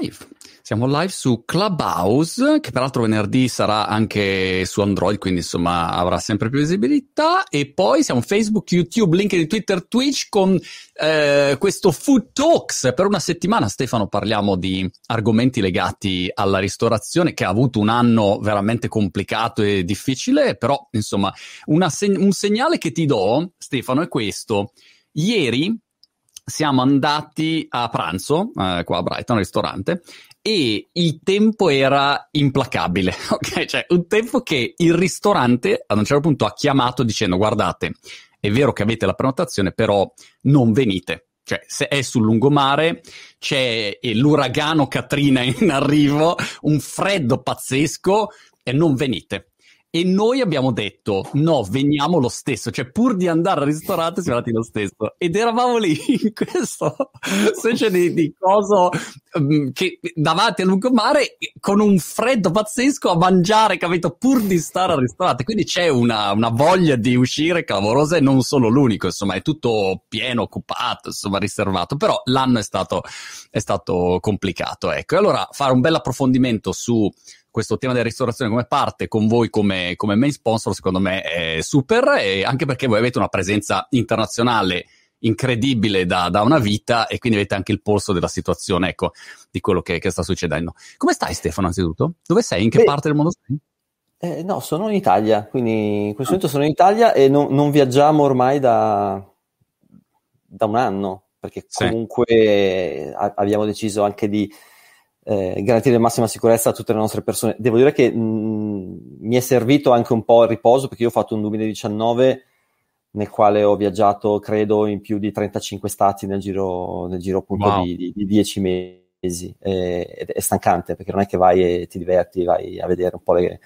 live. Siamo live su Clubhouse, che peraltro venerdì sarà anche su Android, quindi insomma avrà sempre più visibilità. E poi siamo Facebook, YouTube, LinkedIn, Twitter, Twitch con eh, questo Food Talks. Per una settimana, Stefano, parliamo di argomenti legati alla ristorazione, che ha avuto un anno veramente complicato e difficile, però insomma seg- un segnale che ti do, Stefano, è questo. Ieri siamo andati a pranzo eh, qua a Brighton, al ristorante, e il tempo era implacabile, ok? Cioè, un tempo che il ristorante ad un certo punto ha chiamato dicendo guardate, è vero che avete la prenotazione, però non venite. Cioè, se è sul lungomare, c'è l'uragano Katrina in arrivo, un freddo pazzesco e non venite. E noi abbiamo detto no, veniamo lo stesso, cioè pur di andare al ristorante siamo andati lo stesso. Ed eravamo lì in questo specie di, di coso um, che davanti al lungomare con un freddo pazzesco a mangiare, capito? Pur di stare al ristorante. Quindi c'è una, una voglia di uscire clamorosa e non solo l'unico, insomma, è tutto pieno, occupato, insomma, riservato. Però l'anno è stato, è stato complicato, ecco. E allora fare un bel approfondimento su questo tema della ristorazione come parte con voi come, come main sponsor, secondo me è super, e anche perché voi avete una presenza internazionale incredibile da, da, una vita e quindi avete anche il polso della situazione, ecco, di quello che, che sta succedendo. Come stai Stefano, anzitutto? Dove sei? In che Beh, parte del mondo sei? Eh, no, sono in Italia, quindi in questo ah. momento sono in Italia e non, non viaggiamo ormai da, da, un anno, perché comunque sì. abbiamo deciso anche di eh, garantire massima sicurezza a tutte le nostre persone. Devo dire che mh, mi è servito anche un po' il riposo perché io ho fatto un 2019 nel quale ho viaggiato, credo, in più di 35 stati nel giro, nel giro appunto wow. di, di, di, 10 mesi. Eh, è stancante perché non è che vai e ti diverti, vai a vedere un po' le,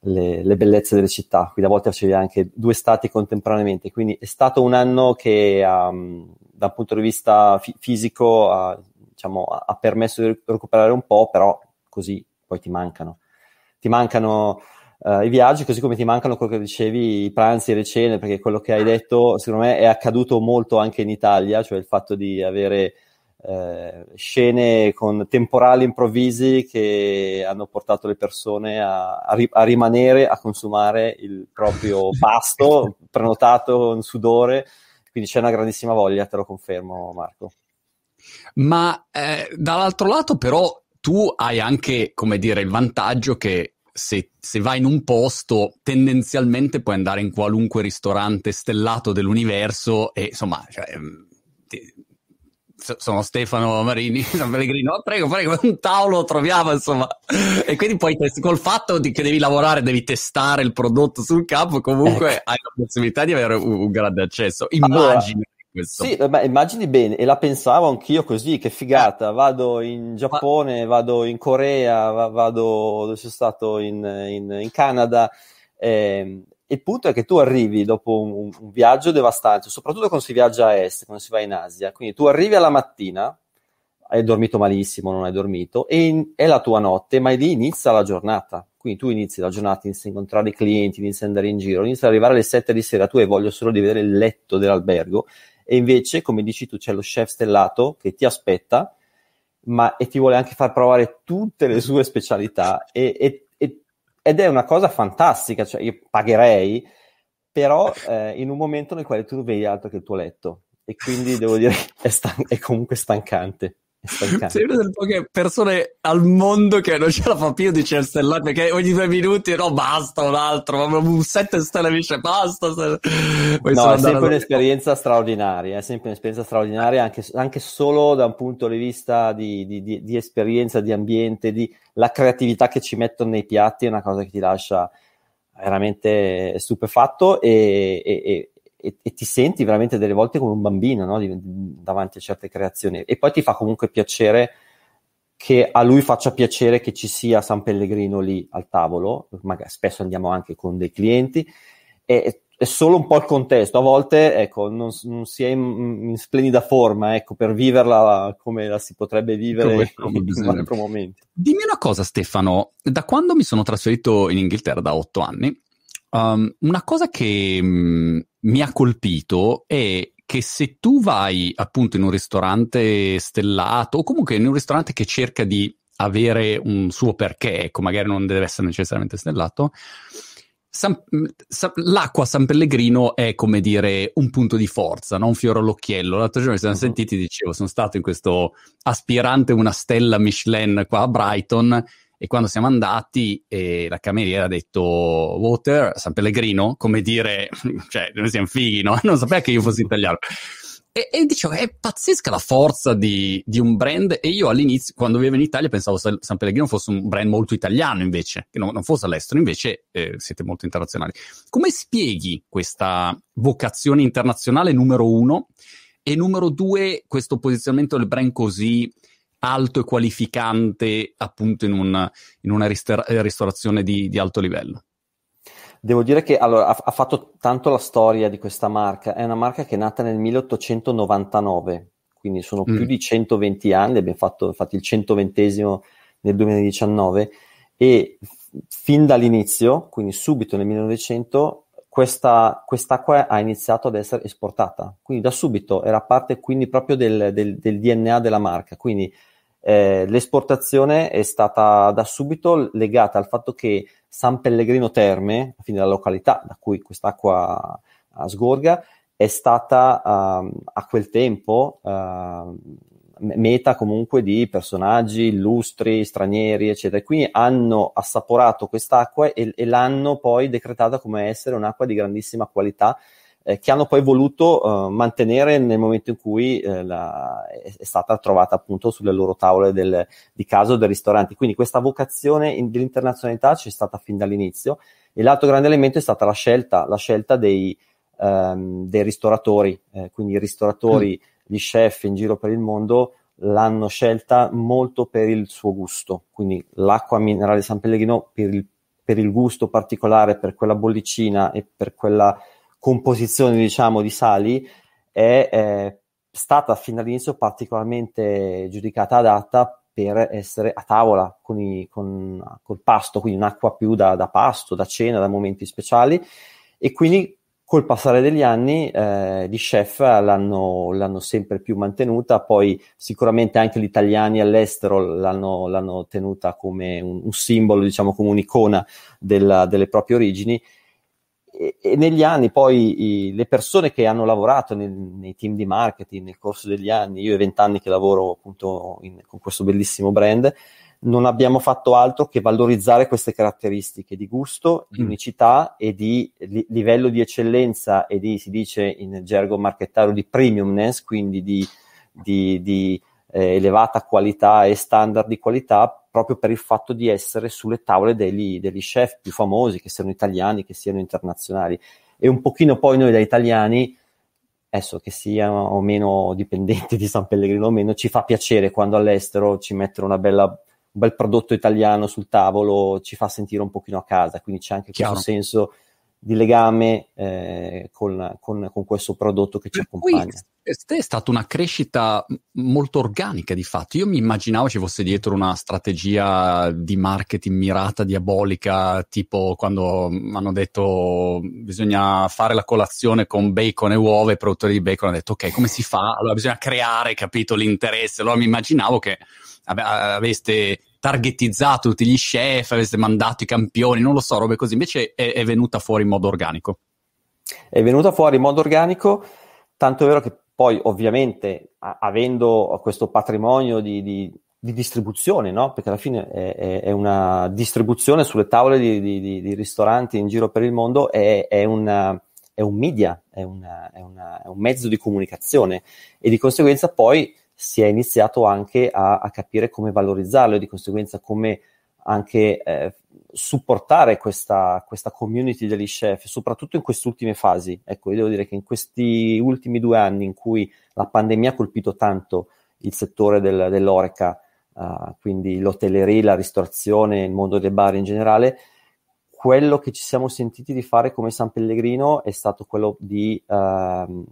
le, le, bellezze delle città. Quindi a volte facevi anche due stati contemporaneamente. Quindi è stato un anno che um, da un punto di vista fi- fisico uh, diciamo, ha permesso di recuperare un po', però così poi ti mancano. Ti mancano uh, i viaggi, così come ti mancano quello che dicevi, i pranzi e le cene, perché quello che hai detto, secondo me, è accaduto molto anche in Italia, cioè il fatto di avere eh, scene con temporali improvvisi che hanno portato le persone a, a, ri- a rimanere a consumare il proprio pasto prenotato in sudore. Quindi c'è una grandissima voglia, te lo confermo, Marco. Ma eh, dall'altro lato, però, tu hai anche, come dire, il vantaggio che se, se, vai in un posto, tendenzialmente puoi andare in qualunque ristorante stellato dell'universo e insomma, cioè, mm, ti, sono Stefano Marini, San Pellegrino, oh, prego, prego, un tavolo lo troviamo, insomma. E quindi poi col fatto di, che devi lavorare, devi testare il prodotto sul campo, comunque ecco. hai la possibilità di avere un, un grande accesso. Immagini. Questo. Sì, ma immagini bene, e la pensavo anch'io così, che figata, vado in Giappone, vado in Corea, vado dove sono stato in, in, in Canada. Eh, il punto è che tu arrivi dopo un, un, viaggio devastante, soprattutto quando si viaggia a est, quando si va in Asia. Quindi tu arrivi alla mattina, hai dormito malissimo, non hai dormito, e in, è la tua notte, ma lì inizia la giornata. Quindi tu inizi la giornata, inizi a incontrare i clienti, inizi ad andare in giro, inizi ad arrivare alle 7 di sera, tu hai voglia solo di vedere il letto dell'albergo e invece, come dici tu, c'è lo chef stellato che ti aspetta ma, e ti vuole anche far provare tutte le sue specialità e, e, e, ed è una cosa fantastica, cioè io pagherei, però eh, in un momento nel quale tu non vedi altro che il tuo letto e quindi devo dire che è, stan- è comunque stancante. Sei una delle poche persone al mondo che non ce la fa più di cerstellare perché ogni due minuti no basta un altro, ma un sette stelle dice basta. Se... no, è sempre un'esperienza straordinaria, è sempre un'esperienza straordinaria anche, anche solo da un punto di vista di, di, di, di esperienza, di ambiente, di la creatività che ci mettono nei piatti è una cosa che ti lascia veramente stupefatto e, e, e, e, ti senti veramente delle volte come un bambino no? davanti a certe creazioni. E poi ti fa comunque piacere che a lui faccia piacere che ci sia San Pellegrino lì al tavolo, magari spesso andiamo anche con dei clienti, e, è solo un po' il contesto, a volte ecco, non, non si è in, in, splendida forma ecco, per viverla come la si potrebbe vivere come, come in un altro momento. Dimmi una cosa Stefano, da quando mi sono trasferito in Inghilterra da otto anni, Um, una cosa che mh, mm, mi ha colpito è che se tu vai appunto in un ristorante stellato o comunque in un ristorante che cerca di avere un suo perché, ecco, magari non deve essere necessariamente stellato, San, San, l'acqua San Pellegrino è come dire un punto di forza, non un fiore all'occhiello. L'altro giorno mi siamo uh-huh. sentiti, dicevo, sono stato in questo aspirante una stella Michelin qua a Brighton e quando siamo andati eh, la cameriera ha detto water San Pellegrino, come dire, cioè noi siamo fighi, no? Non sapeva che io fossi italiano. E, e, dicevo, è pazzesca la forza di, di, un brand. E io all'inizio, quando vivevo in Italia, pensavo San Pellegrino fosse un brand molto italiano invece, che non, non fosse all'estero. Invece eh, siete molto internazionali. Come spieghi questa vocazione internazionale, numero uno? E numero due, questo posizionamento del brand così alto e qualificante, appunto, in, un, in una ristor- ristorazione di, di alto livello? Devo dire che allora, ha, ha, fatto tanto la storia di questa marca, è una marca che è nata nel 1899, quindi sono mm. più di 120 anni, abbiamo fatto infatti il 120 nel 2019 e fin dall'inizio, quindi subito nel 1900, questa, quest'acqua ha iniziato ad essere esportata, quindi da subito era parte quindi proprio del, del, del DNA della marca, quindi eh, l'esportazione è stata da subito legata al fatto che San Pellegrino Terme, quindi la località da cui quest'acqua sgorga, è stata uh, a quel tempo uh, meta comunque di personaggi illustri, stranieri, eccetera. Quindi hanno assaporato quest'acqua e, e l'hanno poi decretata come essere un'acqua di grandissima qualità eh, che hanno poi voluto uh, mantenere nel momento in cui eh, la, è, stata trovata appunto sulle loro tavole del, di casa o dei ristoranti. Quindi questa vocazione in, dell'internazionalità c'è stata fin dall'inizio e l'altro grande elemento è stata la scelta, la scelta dei, um, dei ristoratori, eh, quindi i ristoratori, mm. gli chef in giro per il mondo l'hanno scelta molto per il suo gusto, quindi l'acqua minerale San Pellegrino per il, per il gusto particolare, per quella bollicina e per quella composizione diciamo di sali è eh, stata fin dall'inizio particolarmente giudicata adatta per essere a tavola con, i, con col pasto, quindi un'acqua più da, da, pasto, da cena, da momenti speciali. E quindi col passare degli anni eh, gli chef l'hanno, l'hanno, sempre più mantenuta, poi sicuramente anche gli italiani all'estero l'hanno, l'hanno tenuta come un, un, simbolo, diciamo come un'icona della, delle proprie origini e, e negli anni poi i, le persone che hanno lavorato nel, nei team di marketing nel corso degli anni, io ho vent'anni che lavoro appunto in, con questo bellissimo brand, non abbiamo fatto altro che valorizzare queste caratteristiche di gusto, di mm. unicità e di li, livello di eccellenza e di, si dice in gergo marchettario, di premiumness, quindi di, di, di eh, elevata qualità e standard di qualità proprio per il fatto di essere sulle tavole degli, degli chef più famosi, che siano italiani, che siano internazionali. E un pochino poi noi da italiani, adesso che siano o meno dipendenti di San Pellegrino o meno, ci fa piacere quando all'estero ci mettono bella, un bel prodotto italiano sul tavolo, ci fa sentire un pochino a casa, quindi c'è anche Chiaro. questo senso di legame eh, con, con, con, questo prodotto che ci accompagna. È stata una crescita molto organica di fatto. Io mi immaginavo ci fosse dietro una strategia di marketing mirata, diabolica, tipo quando hanno detto bisogna fare la colazione con bacon e uova, i produttori di bacon hanno detto ok, come si fa? Allora bisogna creare, capito, l'interesse. Allora mi immaginavo che aveste targetizzato tutti gli chef, aveste mandato i campioni, non lo so, robe così. Invece è, è venuta fuori in modo organico. È venuta fuori in modo organico, tanto è vero che poi ovviamente a- avendo questo patrimonio di, di, di distribuzione, no? perché alla fine è, è, una distribuzione sulle tavole di, di, ristoranti in giro per il mondo, è, è, una, è un media, una, una, è, un mezzo di comunicazione e di conseguenza poi si è iniziato anche a, a capire come valorizzarlo e di conseguenza come anche eh, supportare questa, questa, community degli chef, soprattutto in queste ultime fasi. Ecco, io devo dire che in questi ultimi due anni in cui la pandemia ha colpito tanto il settore del, dell'oreca, uh, quindi l'hotellerie, la ristorazione, il mondo dei bar in generale, quello che ci siamo sentiti di fare come San Pellegrino è stato quello di, uh,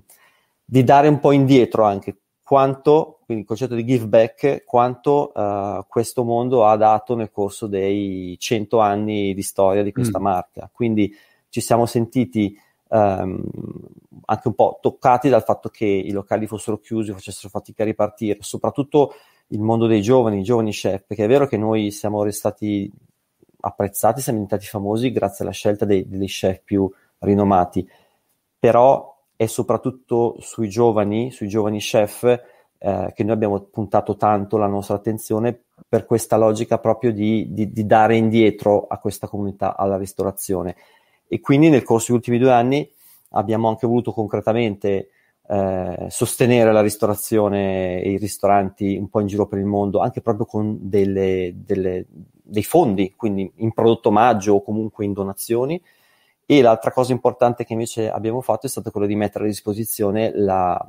di dare un po' indietro anche quanto, quindi il concetto di give back, quanto uh, questo mondo ha dato nel corso dei cento anni di storia di questa mm. marca. Quindi ci siamo sentiti ehm, anche un po' toccati dal fatto che i locali fossero chiusi, facessero fatica a ripartire, soprattutto il mondo dei giovani, i giovani chef, perché è vero che noi siamo restati apprezzati, siamo diventati famosi grazie alla scelta dei, dei chef più rinomati, però è soprattutto sui giovani, sui giovani chef, eh, che noi abbiamo puntato tanto la nostra attenzione per questa logica proprio di, di, di, dare indietro a questa comunità, alla ristorazione. E quindi nel corso degli ultimi due anni abbiamo anche voluto concretamente eh, sostenere la ristorazione e i ristoranti un po' in giro per il mondo, anche proprio con delle, delle, dei fondi, quindi in prodotto omaggio o comunque in donazioni. E l'altra cosa importante che invece abbiamo fatto è stata quella di mettere a disposizione la,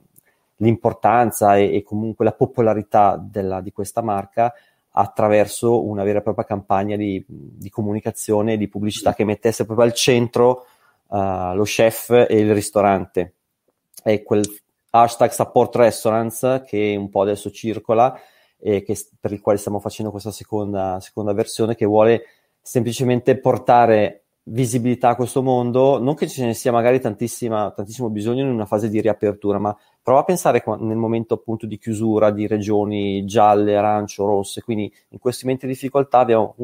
l'importanza e, e, comunque la popolarità della, di questa marca attraverso una vera e propria campagna di, di comunicazione e di pubblicità che mettesse proprio al centro uh, lo chef e il ristorante. È quel hashtag support restaurants che un po' adesso circola e che, per il quale stiamo facendo questa seconda, seconda versione che vuole semplicemente portare visibilità a questo mondo, non che ce ne sia magari tantissimo bisogno in una fase di riapertura, ma prova a pensare nel momento appunto di chiusura di regioni gialle, arancio, rosse, quindi in questi momenti di difficoltà abbiamo,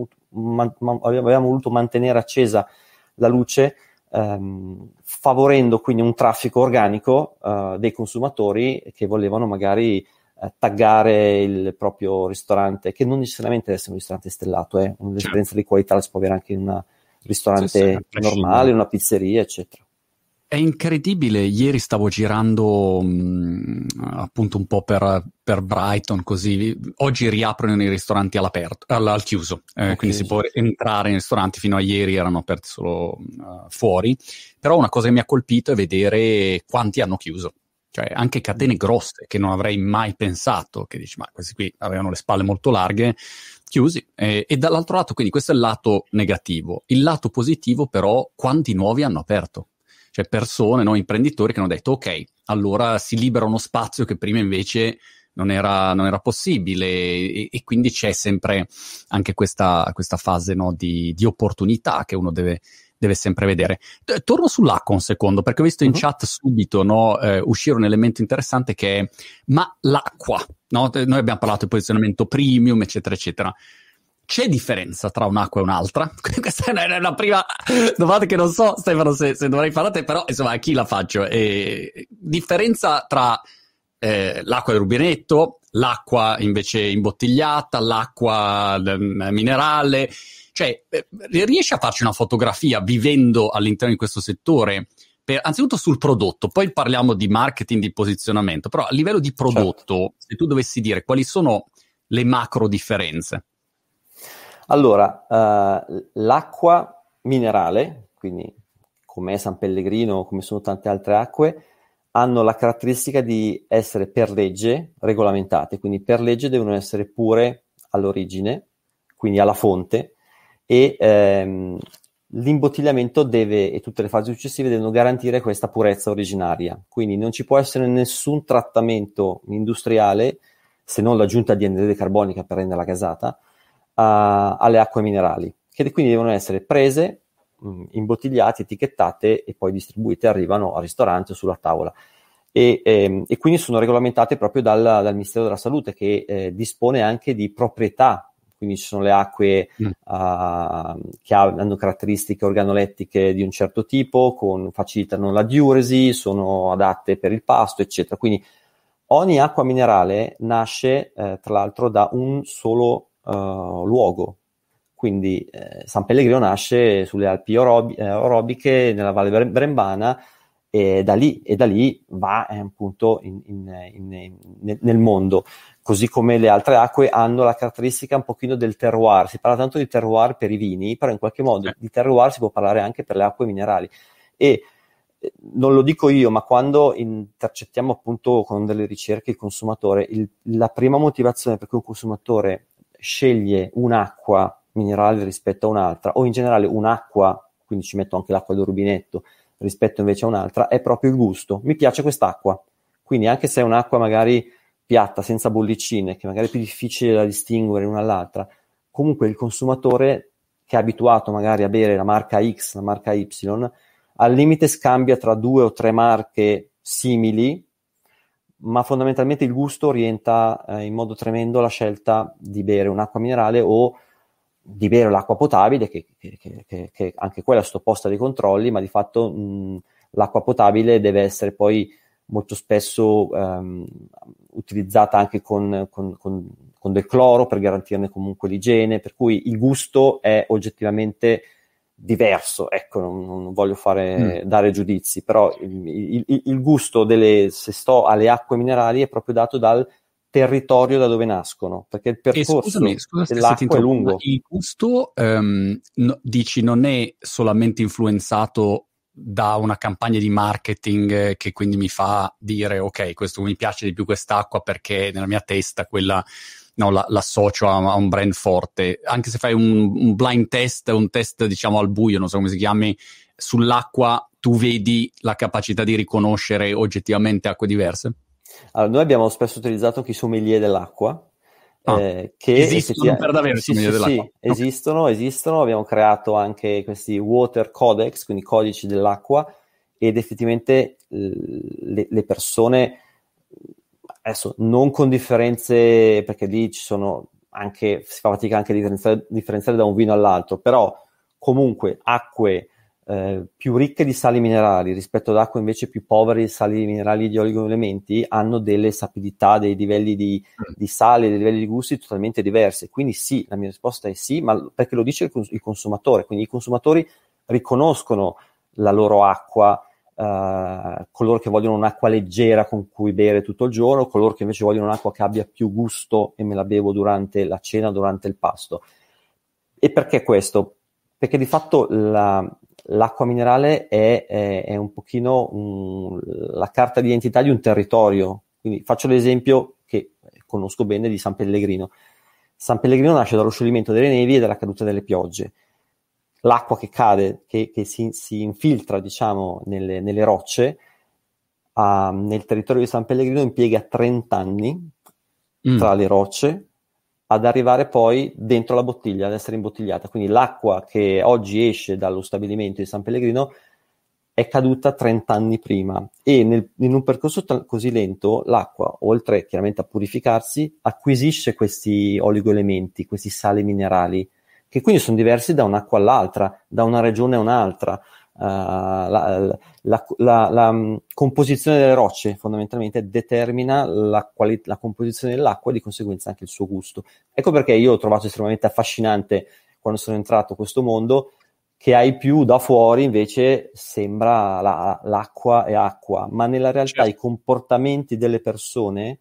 abbiamo voluto mantenere accesa la luce ehm, favorendo quindi un traffico organico eh, dei consumatori che volevano magari eh, taggare il proprio ristorante, che non necessariamente deve essere un ristorante stellato, eh, un'esperienza certo. di qualità la si può avere anche in un ristorante sì, sì, normale, una pizzeria, eccetera. È incredibile, ieri stavo girando mh, appunto un po' per, per, Brighton, così oggi riaprono i ristoranti all'aperto, al, al chiuso, eh, okay. quindi si può entrare in ristoranti, fino a ieri erano aperti solo uh, fuori, però una cosa che mi ha colpito è vedere quanti hanno chiuso, cioè anche catene grosse che non avrei mai pensato, che dici ma questi qui avevano le spalle molto larghe, chiusi. Eh, e dall'altro lato, quindi questo è il lato negativo. Il lato positivo però, quanti nuovi hanno aperto? cioè persone, no, imprenditori che hanno detto ok, allora si libera uno spazio che prima invece non era, non era possibile e, e, quindi c'è sempre anche questa, questa fase no, di, di, opportunità che uno deve, deve sempre vedere. Torno sull'acqua un secondo perché ho visto in uh-huh. chat subito no, eh, uscire un elemento interessante che è ma l'acqua, no? noi abbiamo parlato di posizionamento premium eccetera eccetera c'è differenza tra un'acqua e un'altra? Questa è la prima domanda che non so, Stefano, se, se dovrei fare a te, però insomma a chi la faccio? Eh, differenza tra eh, l'acqua del rubinetto, l'acqua invece imbottigliata, l'acqua eh, minerale, cioè eh, riesci a farci una fotografia vivendo all'interno di questo settore? Per, anzitutto sul prodotto, poi parliamo di marketing, di posizionamento, però a livello di prodotto, certo. se tu dovessi dire quali sono le macro differenze? Allora, uh, l'acqua minerale, quindi come San Pellegrino, come sono tante altre acque, hanno la caratteristica di essere per legge regolamentate, quindi per legge devono essere pure all'origine, quindi alla fonte, e ehm, l'imbottigliamento deve, e tutte le fasi successive devono garantire questa purezza originaria. Quindi non ci può essere nessun trattamento industriale, se non l'aggiunta di anidride carbonica per renderla gasata, a, alle acque minerali, che quindi devono essere prese, mh, imbottigliate, etichettate e poi distribuite, arrivano al ristorante o sulla tavola. E, ehm, e, quindi sono regolamentate proprio dal, dal Ministero della Salute che eh, dispone anche di proprietà, quindi ci sono le acque mm. uh, che hanno caratteristiche organolettiche di un certo tipo, con, facilitano la diuresi, sono adatte per il pasto, eccetera. Quindi ogni acqua minerale nasce eh, tra l'altro da un solo uh, luogo. Quindi eh, San Pellegrino nasce sulle Alpi Orobi- eh, Orobiche, nella Valle Brembana, e da lì, e da lì va eh, appunto in, in, in, nel mondo. Così come le altre acque hanno la caratteristica un pochino del terroir. Si parla tanto di terroir per i vini, però in qualche modo di terroir si può parlare anche per le acque minerali. E eh, non lo dico io, ma quando intercettiamo appunto con delle ricerche il consumatore, il, la prima motivazione per cui un consumatore sceglie un'acqua minerale rispetto a un'altra, o in generale un'acqua, quindi ci metto anche l'acqua del rubinetto, rispetto invece a un'altra, è proprio il gusto. Mi piace quest'acqua. Quindi anche se è un'acqua magari piatta, senza bollicine, che magari è più difficile da distinguere l'una dall'altra, comunque il consumatore che è abituato magari a bere la marca X, la marca Y, al limite scambia tra due o tre marche simili, ma fondamentalmente il gusto orienta eh, in modo tremendo la scelta di bere un'acqua minerale o di bere l'acqua potabile, che, che, che, che anche quella è sottoposta dei controlli, ma di fatto mh, l'acqua potabile deve essere poi molto spesso um, utilizzata anche con, con, con, con, del cloro per garantirne comunque l'igiene, per cui il gusto è oggettivamente diverso, ecco, non, non voglio fare, mm. dare giudizi, però il, il, il, gusto delle, se sto alle acque minerali è proprio dato dal territorio da dove nascono, perché il percorso scusami, scusa dell'acqua è lungo. Il gusto, um, no, dici, non è solamente influenzato da una campagna di marketing che quindi mi fa dire ok, questo mi piace di più quest'acqua perché nella mia testa quella no, la, l'associo a, a, un brand forte. Anche se fai un, un, blind test, un test diciamo al buio, non so come si chiami, sull'acqua, tu vedi la capacità di riconoscere oggettivamente acque diverse? Allora, noi abbiamo spesso utilizzato anche i sommelier dell'acqua, Ah, eh, che esistono per davvero sì, sì, sì, esistono, esistono, abbiamo creato anche questi water codex, quindi codici dell'acqua ed effettivamente le, le persone adesso non con differenze perché lì ci sono anche si fa fatica anche a differenziare, differenziare da un vino all'altro, però comunque acque eh, più ricche di sali minerali rispetto ad acque invece più povere di sali minerali e di oligoelementi hanno delle sapidità, dei livelli di, mm. di sale, dei livelli di gusti totalmente diversi. Quindi sì, la mia risposta è sì, ma perché lo dice il, cons- il consumatore. Quindi i consumatori riconoscono la loro acqua, Uh, coloro che vogliono un'acqua leggera con cui bere tutto il giorno, coloro che invece vogliono un'acqua che abbia più gusto e me la bevo durante la cena, durante il pasto. E perché questo? Perché di fatto la, l'acqua minerale è, è, è un pochino un, la carta di identità di un territorio. Quindi faccio l'esempio che conosco bene di San Pellegrino. San Pellegrino nasce dallo scioglimento delle nevi e dalla caduta delle piogge. L'acqua che cade, che, che si, si, infiltra, diciamo, nelle, nelle rocce, uh, nel territorio di San Pellegrino impiega 30 anni mm. tra le rocce ad arrivare poi dentro la bottiglia, ad essere imbottigliata. Quindi l'acqua che oggi esce dallo stabilimento di San Pellegrino è caduta 30 anni prima e nel, in un percorso t- così lento l'acqua, oltre chiaramente a purificarsi, acquisisce questi oligoelementi, questi sali minerali, che quindi sono diversi da un'acqua all'altra, da una regione a un'altra. Uh, la, la, la, la, mm, composizione delle rocce fondamentalmente determina la, quali- la composizione dell'acqua e di conseguenza anche il suo gusto. Ecco perché io ho trovato estremamente affascinante quando sono entrato in questo mondo che ai più da fuori invece sembra la, l'acqua è acqua, ma nella realtà certo. i comportamenti delle persone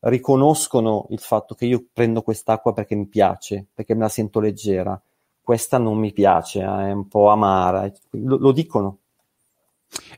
riconoscono il fatto che io prendo quest'acqua perché mi piace, perché me la sento leggera questa non mi piace, eh, è un po' amara, lo, lo dicono.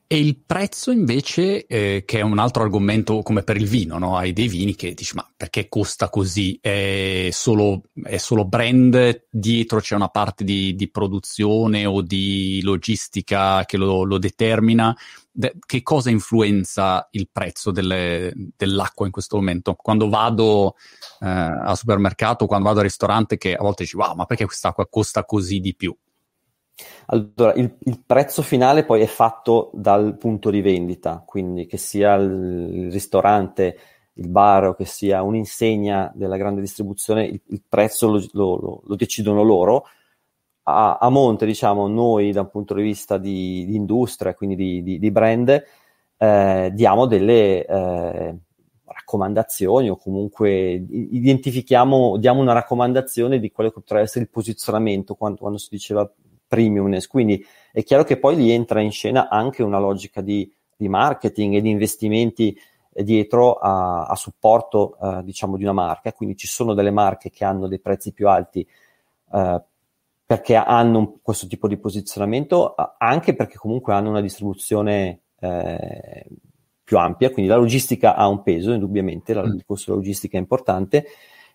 E il prezzo invece, eh, che è un altro argomento come per il vino, no? hai dei vini che dici ma perché costa così? È solo, è solo brand, dietro c'è una parte di, di produzione o di logistica che lo, lo determina? De- che cosa influenza il prezzo delle, dell'acqua in questo momento? Quando vado eh, al supermercato, quando vado al ristorante, che a volte dici wow ma perché quest'acqua costa così di più? Allora, il, il, prezzo finale poi è fatto dal punto di vendita, quindi che sia il, ristorante, il bar o che sia un'insegna della grande distribuzione, il, il prezzo lo, lo, lo, decidono loro. A, a, monte, diciamo, noi da un punto di vista di, di industria, quindi di, di, di brand, eh, diamo delle eh, raccomandazioni o comunque identifichiamo, diamo una raccomandazione di quello che potrebbe essere il posizionamento quando, quando si diceva premiumness. Quindi è chiaro che poi lì entra in scena anche una logica di, di marketing e di investimenti dietro a, a supporto eh, diciamo di una marca. Quindi ci sono delle marche che hanno dei prezzi più alti eh, perché hanno questo tipo di posizionamento, anche perché comunque hanno una distribuzione eh, più ampia, quindi la logistica ha un peso, indubbiamente, la, il costo della logistica è importante,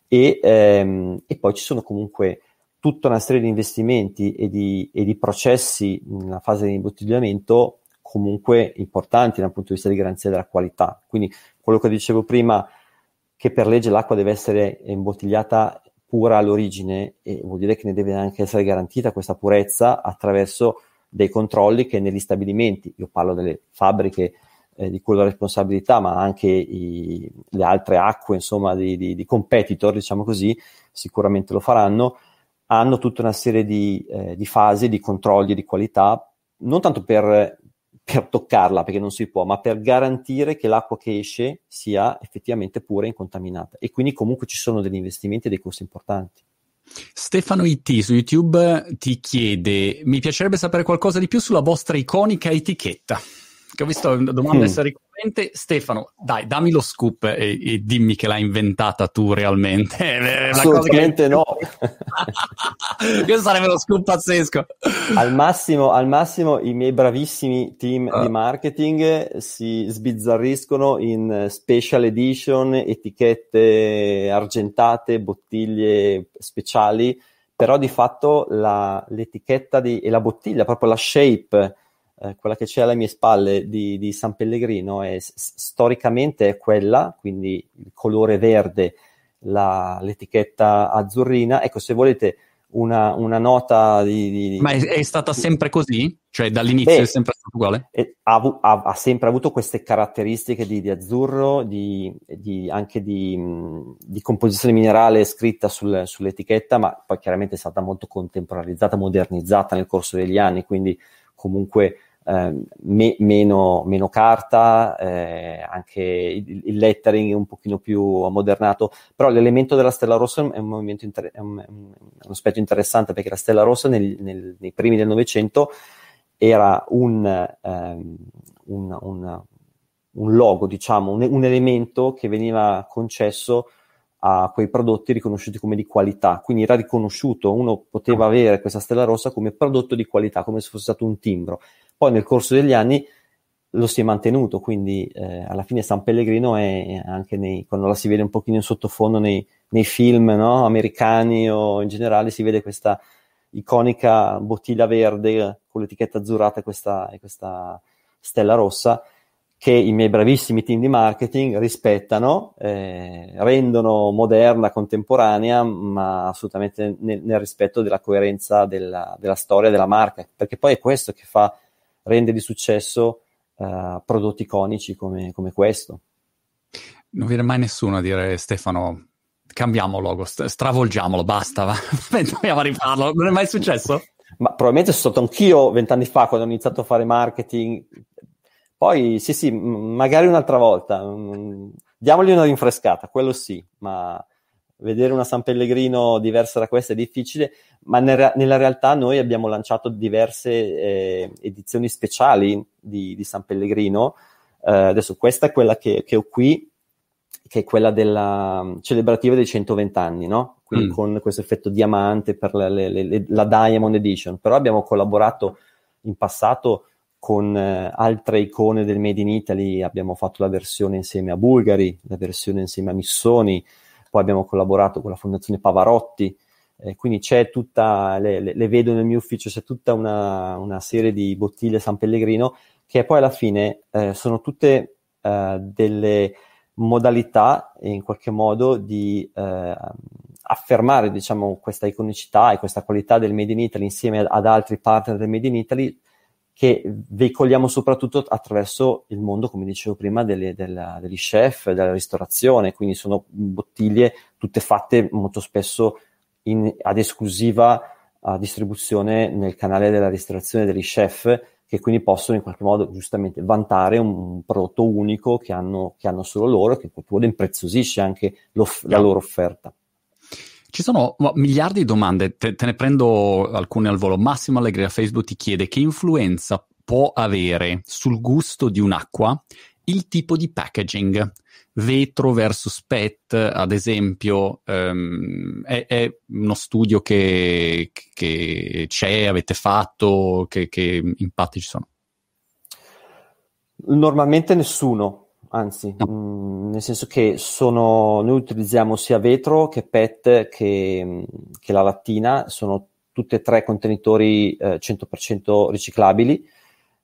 e, ehm, e poi ci sono comunque tutta una serie di investimenti e di, e di processi nella fase di imbottigliamento comunque importanti dal punto di vista di garanzia della qualità. Quindi quello che dicevo prima, che per legge l'acqua deve essere imbottigliata pura all'origine, e vuol dire che ne deve anche essere garantita questa purezza attraverso dei controlli che negli stabilimenti, io parlo delle fabbriche eh, di cui ho responsabilità, ma anche i, le altre acque, insomma, di, di, di, competitor, diciamo così, sicuramente lo faranno, hanno tutta una serie di, eh, di fasi, di controlli di qualità, non tanto per, per toccarla, perché non si può, ma per garantire che l'acqua che esce sia effettivamente pura e incontaminata. E quindi comunque ci sono degli investimenti e dei costi importanti. Stefano IT su YouTube ti chiede: Mi piacerebbe sapere qualcosa di più sulla vostra iconica etichetta. Che ho visto una domanda mm. essere ricorrente. Stefano, dai, dammi lo scoop e, e dimmi che l'hai inventata tu realmente. Assolutamente che... no. Questo sarebbe lo scoop pazzesco. Al massimo, al massimo i miei bravissimi team uh. di marketing si sbizzarriscono in special edition, etichette argentate, bottiglie speciali, però di fatto la, l'etichetta di, e la bottiglia, proprio la shape eh, quella che c'è alle mie spalle di, di San Pellegrino è storicamente è quella, quindi il colore verde, la, l'etichetta azzurrina. Ecco, se volete una, una nota di, di, Ma è, è, stata sempre così? Cioè dall'inizio beh, è sempre stato uguale? È, ha, ha, ha, sempre avuto queste caratteristiche di, di azzurro, anche di, composizione minerale scritta sul, sull'etichetta, ma poi chiaramente è stata molto contemporaneizzata, modernizzata nel corso degli anni, quindi comunque eh, me, meno, meno, carta, eh, anche il, il, lettering un pochino più ammodernato, però l'elemento della Stella Rossa è un, inter- è un, è un aspetto interessante perché la Stella Rossa nel, nel, nei primi del Novecento era un, ehm, un, logo, diciamo, un, elemento che veniva concesso a quei prodotti riconosciuti come di qualità, quindi era riconosciuto, uno poteva avere questa stella rossa come prodotto di qualità, come se fosse stato un timbro. Poi nel corso degli anni lo si è mantenuto, quindi eh, alla fine San Pellegrino è anche nei, quando la si vede un pochino in sottofondo nei, nei film no? americani o in generale si vede questa iconica bottiglia verde con l'etichetta azzurrata e questa, questa stella rossa che i miei bravissimi team di marketing rispettano, eh, rendono moderna, contemporanea, ma assolutamente nel, nel rispetto della coerenza della, della, storia della marca, perché poi è questo che fa rende di successo uh, prodotti iconici come, come, questo. Non viene mai nessuno a dire Stefano, cambiamo logo, st- stravolgiamolo, basta, va. a rifarlo. Non è mai successo? Ma probabilmente sono stato anch'io vent'anni fa quando ho iniziato a fare marketing. Poi sì, sì, magari un'altra volta. Diamogli una rinfrescata, quello sì, ma vedere una San Pellegrino diversa da questa è difficile, ma nel, nella realtà noi abbiamo lanciato diverse eh, edizioni speciali di, di San Pellegrino. Eh, adesso questa è quella che, che, ho qui, che è quella della mm, celebrativa dei 120 anni, no? Quindi mm. con questo effetto diamante per le, le, le, la Diamond Edition. Però abbiamo collaborato in passato con eh, altre icone del Made in Italy, abbiamo fatto la versione insieme a Bulgari, la versione insieme a Missoni, poi abbiamo collaborato con la Fondazione Pavarotti, eh, quindi c'è tutta, le, le, le, vedo nel mio ufficio, c'è tutta una, una, serie di bottiglie San Pellegrino che poi alla fine eh, sono tutte eh, delle modalità in qualche modo di eh, affermare diciamo, questa iconicità e questa qualità del Made in Italy insieme ad altri partner del Made in Italy che veicoliamo soprattutto attraverso il mondo, come dicevo prima, delle, della, degli chef, della ristorazione, quindi sono bottiglie tutte fatte molto spesso in, ad esclusiva uh, distribuzione nel canale della ristorazione degli chef, che quindi possono in qualche modo giustamente vantare un, prodotto unico che hanno, che hanno, solo loro, che in qualche modo impreziosisce anche la loro offerta. Ci sono miliardi di domande, te, te, ne prendo alcune al volo. Massimo Allegri a Facebook ti chiede che influenza può avere sul gusto di un'acqua il tipo di packaging. Vetro versus PET, ad esempio, um, è, è, uno studio che, che, c'è, avete fatto, che, che impatti ci sono? Normalmente nessuno, anzi, no. mh, mm, nel senso che sono, noi utilizziamo sia vetro che PET che, che la lattina, sono tutti e tre contenitori eh, 100% riciclabili.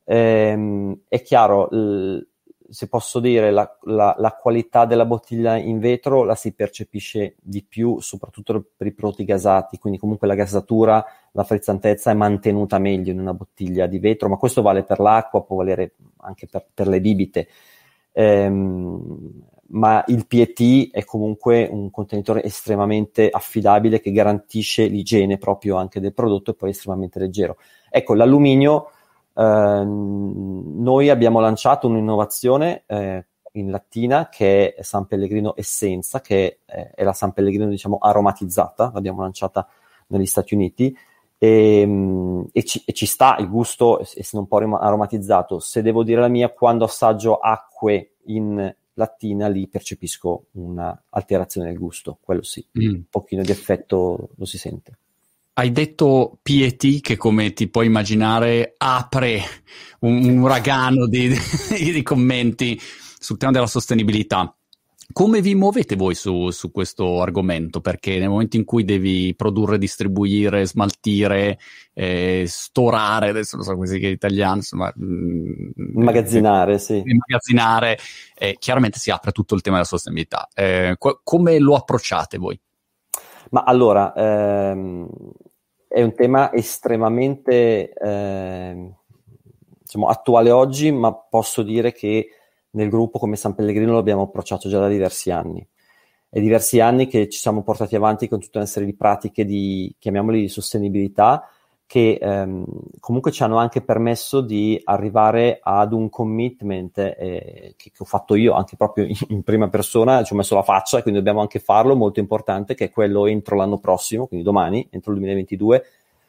Ehm, è chiaro, l- se posso dire, la, la, la, qualità della bottiglia in vetro la si percepisce di più, soprattutto per i prodotti gasati, quindi comunque la gasatura, la frizzantezza è mantenuta meglio in una bottiglia di vetro, ma questo vale per l'acqua, può valere anche per, per le bibite. Ehm, ma il PET è comunque un contenitore estremamente affidabile che garantisce l'igiene proprio anche del prodotto e poi estremamente leggero. Ecco, l'alluminio eh, noi abbiamo lanciato un'innovazione eh, in lattina che è San Pellegrino Essenza, che è, è la San Pellegrino diciamo aromatizzata, l'abbiamo lanciata negli Stati Uniti e, ehm, e, ci, e, ci, sta il gusto, essendo un po' aromatizzato. Se devo dire la mia, quando assaggio acque in lattina, lì percepisco un'alterazione del gusto, quello sì, mm. un pochino di effetto lo si sente. Hai detto PET che come ti puoi immaginare apre un, un uragano di, di, commenti sul tema della sostenibilità. Come vi muovete voi su, su, questo argomento? Perché nel momento in cui devi produrre, distribuire, smaltire, eh, storare, adesso non so come si chiama in italiano, insomma... Immagazzinare, mm, sì. Immagazzinare, eh, chiaramente si apre tutto il tema della sostenibilità. Eh, co- come lo approcciate voi? Ma allora, ehm, è un tema estremamente eh, diciamo, attuale oggi, ma posso dire che nel gruppo come San Pellegrino lo abbiamo approcciato già da diversi anni. È diversi anni che ci siamo portati avanti con tutta una serie di pratiche di, chiamiamoli, di sostenibilità, che ehm, comunque ci hanno anche permesso di arrivare ad un commitment eh, che, che, ho fatto io anche proprio in, in, prima persona, ci ho messo la faccia, quindi dobbiamo anche farlo, molto importante, che è quello entro l'anno prossimo, quindi domani, entro il 2022,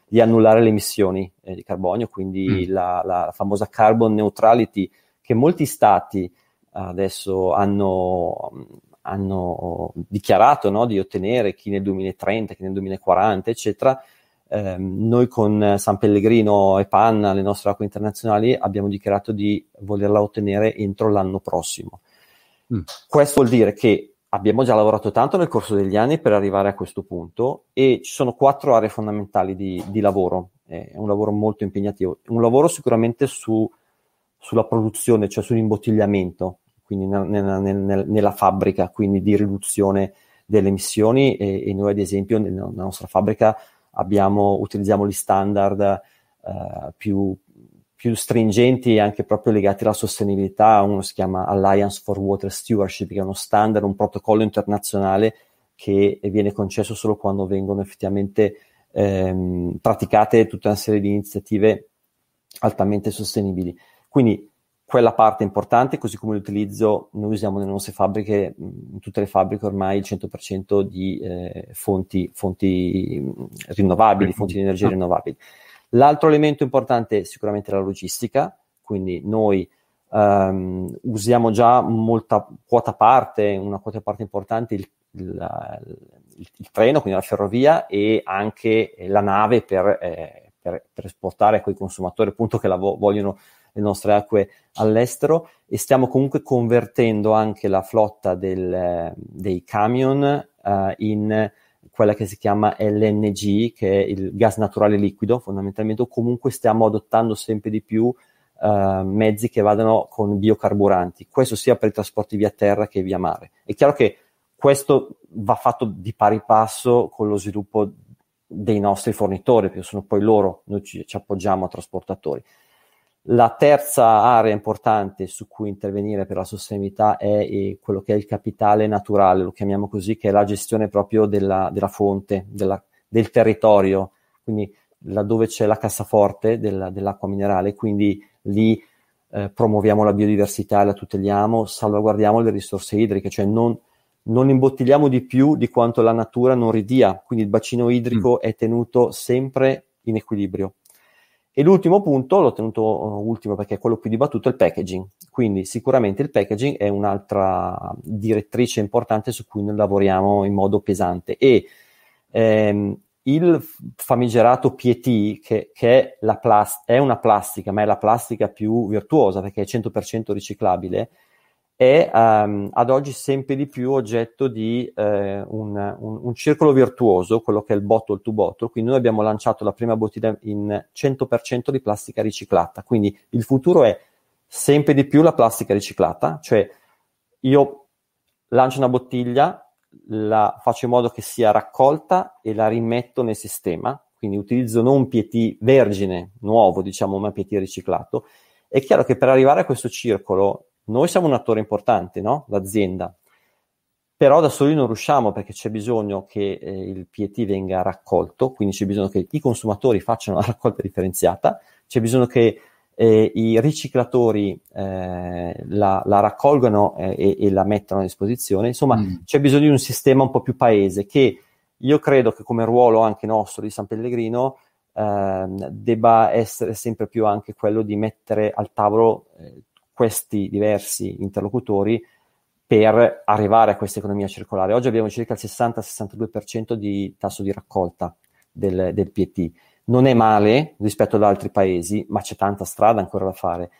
di annullare le emissioni eh, di carbonio, quindi mm. la, la, famosa carbon neutrality che molti stati adesso hanno, hanno dichiarato no, di ottenere, chi nel 2030, chi nel 2040, eccetera eh, noi con San Pellegrino e Panna, le nostre acque internazionali, abbiamo dichiarato di volerla ottenere entro l'anno prossimo. Mm. Questo vuol dire che abbiamo già lavorato tanto nel corso degli anni per arrivare a questo punto e ci sono quattro aree fondamentali di, di lavoro. È un lavoro molto impegnativo. Un lavoro sicuramente su, sulla produzione, cioè sull'imbottigliamento, quindi nella, nella, nella fabbrica, quindi di riduzione delle emissioni e, e noi ad esempio nella nostra fabbrica abbiamo, utilizziamo gli standard eh, più, più stringenti anche proprio legati alla sostenibilità. Uno si chiama Alliance for Water Stewardship, che è uno standard, un protocollo internazionale che viene concesso solo quando vengono effettivamente ehm, praticate tutta una serie di iniziative altamente sostenibili. Quindi quella parte importante, così come l'utilizzo, noi usiamo nelle nostre fabbriche, in tutte le fabbriche ormai il 100% di eh, fonti, fonti rinnovabili, fonti di energia rinnovabili. L'altro elemento importante è sicuramente la logistica, quindi noi um, usiamo già molta quota parte, una quota parte importante, il, il, il, il, treno, quindi la ferrovia e anche la nave per, eh, per, per esportare a quei consumatori appunto che la vo- vogliono le nostre acque all'estero e stiamo comunque convertendo anche la flotta del, dei camion uh, in quella che si chiama LNG, che è il gas naturale liquido fondamentalmente, o comunque stiamo adottando sempre di più uh, mezzi che vadano con biocarburanti, questo sia per i trasporti via terra che via mare. È chiaro che questo va fatto di pari passo con lo sviluppo dei nostri fornitori, perché sono poi loro, noi ci, ci appoggiamo a trasportatori. La terza area importante su cui intervenire per la sostenibilità è eh, quello che è il capitale naturale, lo chiamiamo così, che è la gestione proprio della, della fonte, della, del territorio, quindi laddove c'è la cassaforte della, dell'acqua minerale, quindi lì eh, promuoviamo la biodiversità, la tuteliamo, salvaguardiamo le risorse idriche, cioè non, non imbottigliamo di più di quanto la natura non ridia, quindi il bacino idrico mm. è tenuto sempre in equilibrio. E l'ultimo punto, l'ho tenuto uh, ultimo perché è quello più dibattuto, è il packaging. Quindi sicuramente il packaging è un'altra direttrice importante su cui noi lavoriamo in modo pesante. E ehm, il famigerato PET, che, che è, plas- è, una plastica, ma è la plastica più virtuosa perché è 100% riciclabile, è um, ad oggi sempre di più oggetto di eh, un, un, un, circolo virtuoso, quello che è il bottle to bottle. Quindi noi abbiamo lanciato la prima bottiglia in 100% di plastica riciclata. Quindi il futuro è sempre di più la plastica riciclata, cioè io lancio una bottiglia, la faccio in modo che sia raccolta e la rimetto nel sistema, quindi utilizzo non un PET vergine, nuovo, diciamo, ma PET riciclato. È chiaro che per arrivare a questo circolo noi siamo un attore importante, no? L'azienda. Però da soli non riusciamo perché c'è bisogno che eh, il PET venga raccolto, quindi c'è bisogno che i consumatori facciano la raccolta differenziata, c'è bisogno che eh, i riciclatori eh, la, la, raccolgano eh, e, e, la mettano a disposizione. Insomma, mm. c'è bisogno di un sistema un po' più paese che io credo che come ruolo anche nostro di San Pellegrino ehm, debba essere sempre più anche quello di mettere al tavolo eh, questi diversi interlocutori per arrivare a questa economia circolare. Oggi abbiamo circa il 60-62% di tasso di raccolta del, del PET non è male rispetto ad altri paesi, ma c'è tanta strada ancora da fare.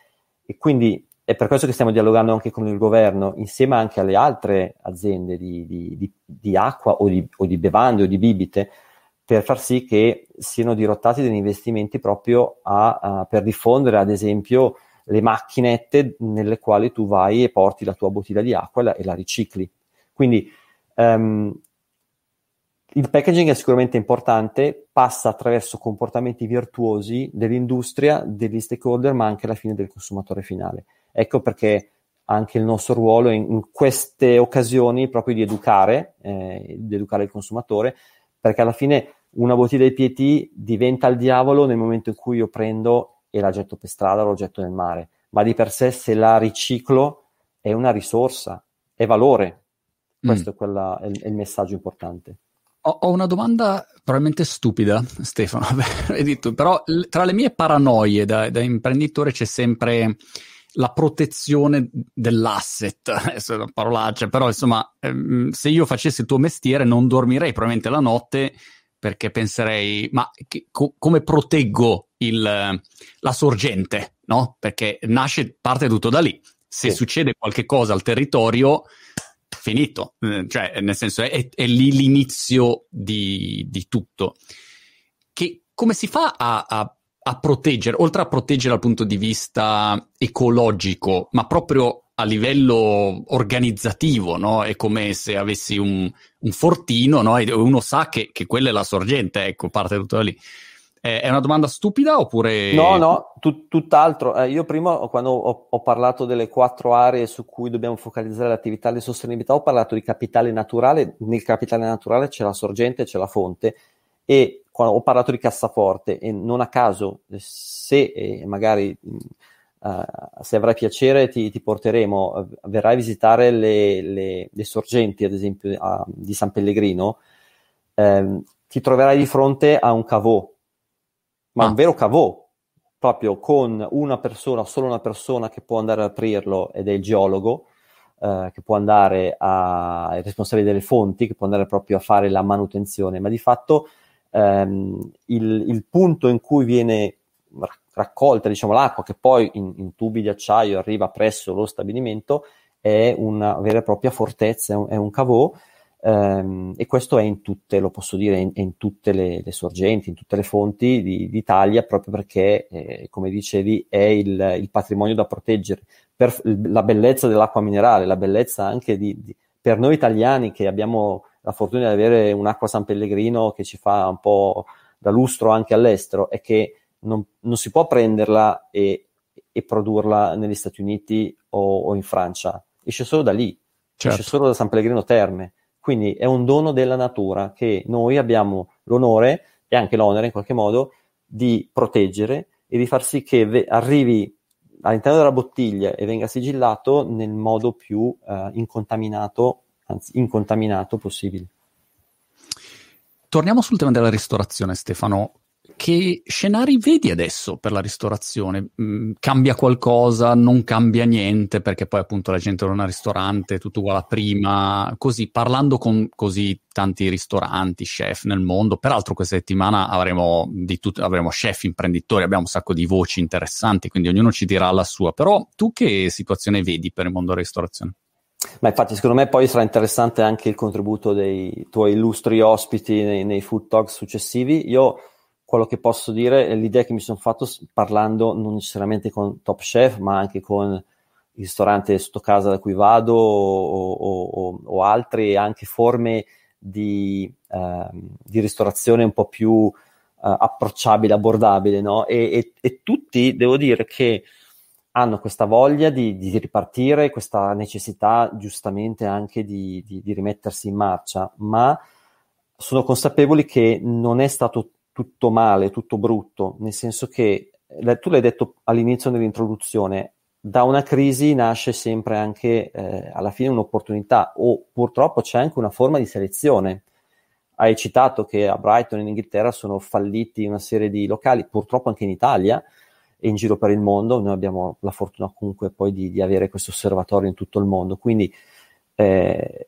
E quindi è per questo che stiamo dialogando anche con il governo, insieme anche alle altre aziende di, di, di, di acqua o, o di, bevande o di bibite, per far sì che siano dirottati degli investimenti proprio a, a, per diffondere, ad esempio, le macchinette nelle quali tu vai e porti la tua bottiglia di acqua e la, e la ricicli. Quindi um, il packaging è sicuramente importante, passa attraverso comportamenti virtuosi dell'industria, degli stakeholder, ma anche alla fine del consumatore finale. Ecco perché anche il nostro ruolo in, in queste occasioni proprio di educare, eh, di educare il consumatore, perché alla fine una bottiglia di PET diventa il diavolo nel momento in cui io prendo e la getto per strada o la getto nel mare, ma di per sé se la riciclo è una risorsa, è valore. Questo mm. è, quella, è, è il messaggio importante. Ho, una domanda probabilmente stupida, Stefano, però tra le mie paranoie da, da, imprenditore c'è sempre la protezione dell'asset, adesso è una parolaccia, però insomma, ehm, se io facessi il tuo mestiere non dormirei probabilmente la notte perché penserei, ma che, co- come proteggo il, la sorgente, no? Perché nasce, parte tutto da lì. Se sì. succede qualche cosa al territorio, finito, eh, cioè nel senso è, è lì l'inizio di, di, tutto. Che, come si fa a, a, a, proteggere, oltre a proteggere dal punto di vista ecologico, ma proprio a livello organizzativo, no? È come se avessi un, un fortino, no? E uno sa che, che quella è la sorgente, ecco, parte tutto da lì. È una domanda stupida oppure... No, no, tu, tutt'altro. Eh, io prima, quando ho, ho, parlato delle quattro aree su cui dobbiamo focalizzare l'attività di sostenibilità, ho parlato di capitale naturale. Nel capitale naturale c'è la sorgente, c'è la fonte e ho parlato di cassaforte e non a caso, se eh, magari uh, se avrai piacere ti, ti porteremo, uh, verrai a visitare le, le, le sorgenti, ad esempio, uh, di San Pellegrino, ehm, ti troverai di fronte a un cavò ma ah. un vero cavò, proprio con una persona, solo una persona che può andare ad aprirlo ed è il geologo, eh, che può andare a, il responsabile delle fonti, che può andare proprio a fare la manutenzione, ma di fatto ehm, il, il, punto in cui viene raccolta diciamo, l'acqua, che poi in, in, tubi di acciaio arriva presso lo stabilimento, è una vera e propria fortezza, è un, è un cavò Um, e questo è in tutte, lo posso dire, in, in tutte le, le, sorgenti, in tutte le fonti di, d'Italia, proprio perché, eh, come dicevi, è il, il, patrimonio da proteggere. Per la bellezza dell'acqua minerale, la bellezza anche di, di, per noi italiani che abbiamo la fortuna di avere un'acqua San Pellegrino che ci fa un po' da lustro anche all'estero, è che non, non si può prenderla e, e, produrla negli Stati Uniti o, o in Francia, esce solo da lì, certo. esce solo da San Pellegrino Terme quindi è un dono della natura che noi abbiamo l'onore e anche l'onere in qualche modo di proteggere e di far sì che ve- arrivi all'interno della bottiglia e venga sigillato nel modo più uh, incontaminato, anzi incontaminato possibile. Torniamo sul tema della ristorazione, Stefano che scenari vedi adesso per la ristorazione? Mm, cambia qualcosa? Non cambia niente perché poi appunto la gente non ha ristorante, tutto uguale a prima, così parlando con così tanti ristoranti, chef nel mondo. Peraltro questa settimana avremo, di tut- avremo chef imprenditori, abbiamo un sacco di voci interessanti, quindi ognuno ci dirà la sua. Però tu che situazione vedi per il mondo della ristorazione? Ma infatti secondo me poi sarà interessante anche il contributo dei tuoi illustri ospiti nei, nei food talk successivi. Io quello che posso dire è l'idea che mi sono fatto parlando non necessariamente con Top Chef, ma anche con il ristorante sotto casa da cui vado o, o, o altri, anche forme di, eh, di, ristorazione un po' più eh, approcciabile, abbordabile, no? E, e, e, tutti, devo dire che hanno questa voglia di, di ripartire, questa necessità giustamente anche di, di rimettersi in marcia, ma sono consapevoli che non è stato tutto male, tutto brutto, nel senso che tu l'hai detto all'inizio dell'introduzione, da una crisi nasce sempre anche eh, alla fine un'opportunità o purtroppo c'è anche una forma di selezione. Hai citato che a Brighton in Inghilterra sono falliti una serie di locali, purtroppo anche in Italia e in giro per il mondo. Noi abbiamo la fortuna comunque poi di, di avere questo osservatorio in tutto il mondo. Quindi eh,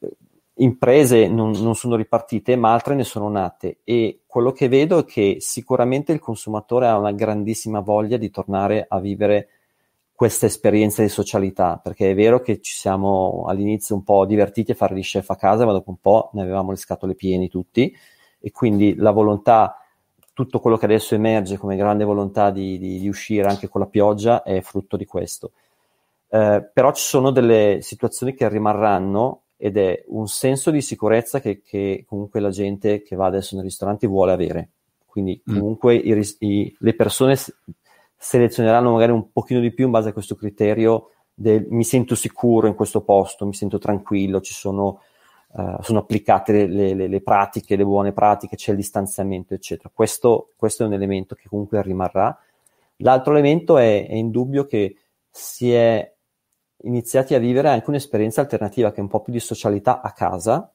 imprese non, non, sono ripartite, ma altre ne sono nate e quello che vedo è che sicuramente il consumatore ha una grandissima voglia di tornare a vivere questa esperienza di socialità, perché è vero che ci siamo all'inizio un po' divertiti a fare gli chef a casa, ma dopo un po' ne avevamo le scatole piene tutti e quindi la volontà, tutto quello che adesso emerge come grande volontà di, di, di uscire anche con la pioggia è frutto di questo. Eh, però ci sono delle situazioni che rimarranno ed è un senso di sicurezza che, che, comunque la gente che va adesso nei ristoranti vuole avere. Quindi mm. comunque mm. i, i, le persone selezioneranno magari un pochino di più in base a questo criterio del mi sento sicuro in questo posto, mi sento tranquillo, ci sono, uh, sono applicate le, le, le, pratiche, le buone pratiche, c'è il distanziamento, eccetera. Questo, questo è un elemento che comunque rimarrà. L'altro elemento è, è indubbio che si è iniziati a vivere anche un'esperienza alternativa che è un po' più di socialità a casa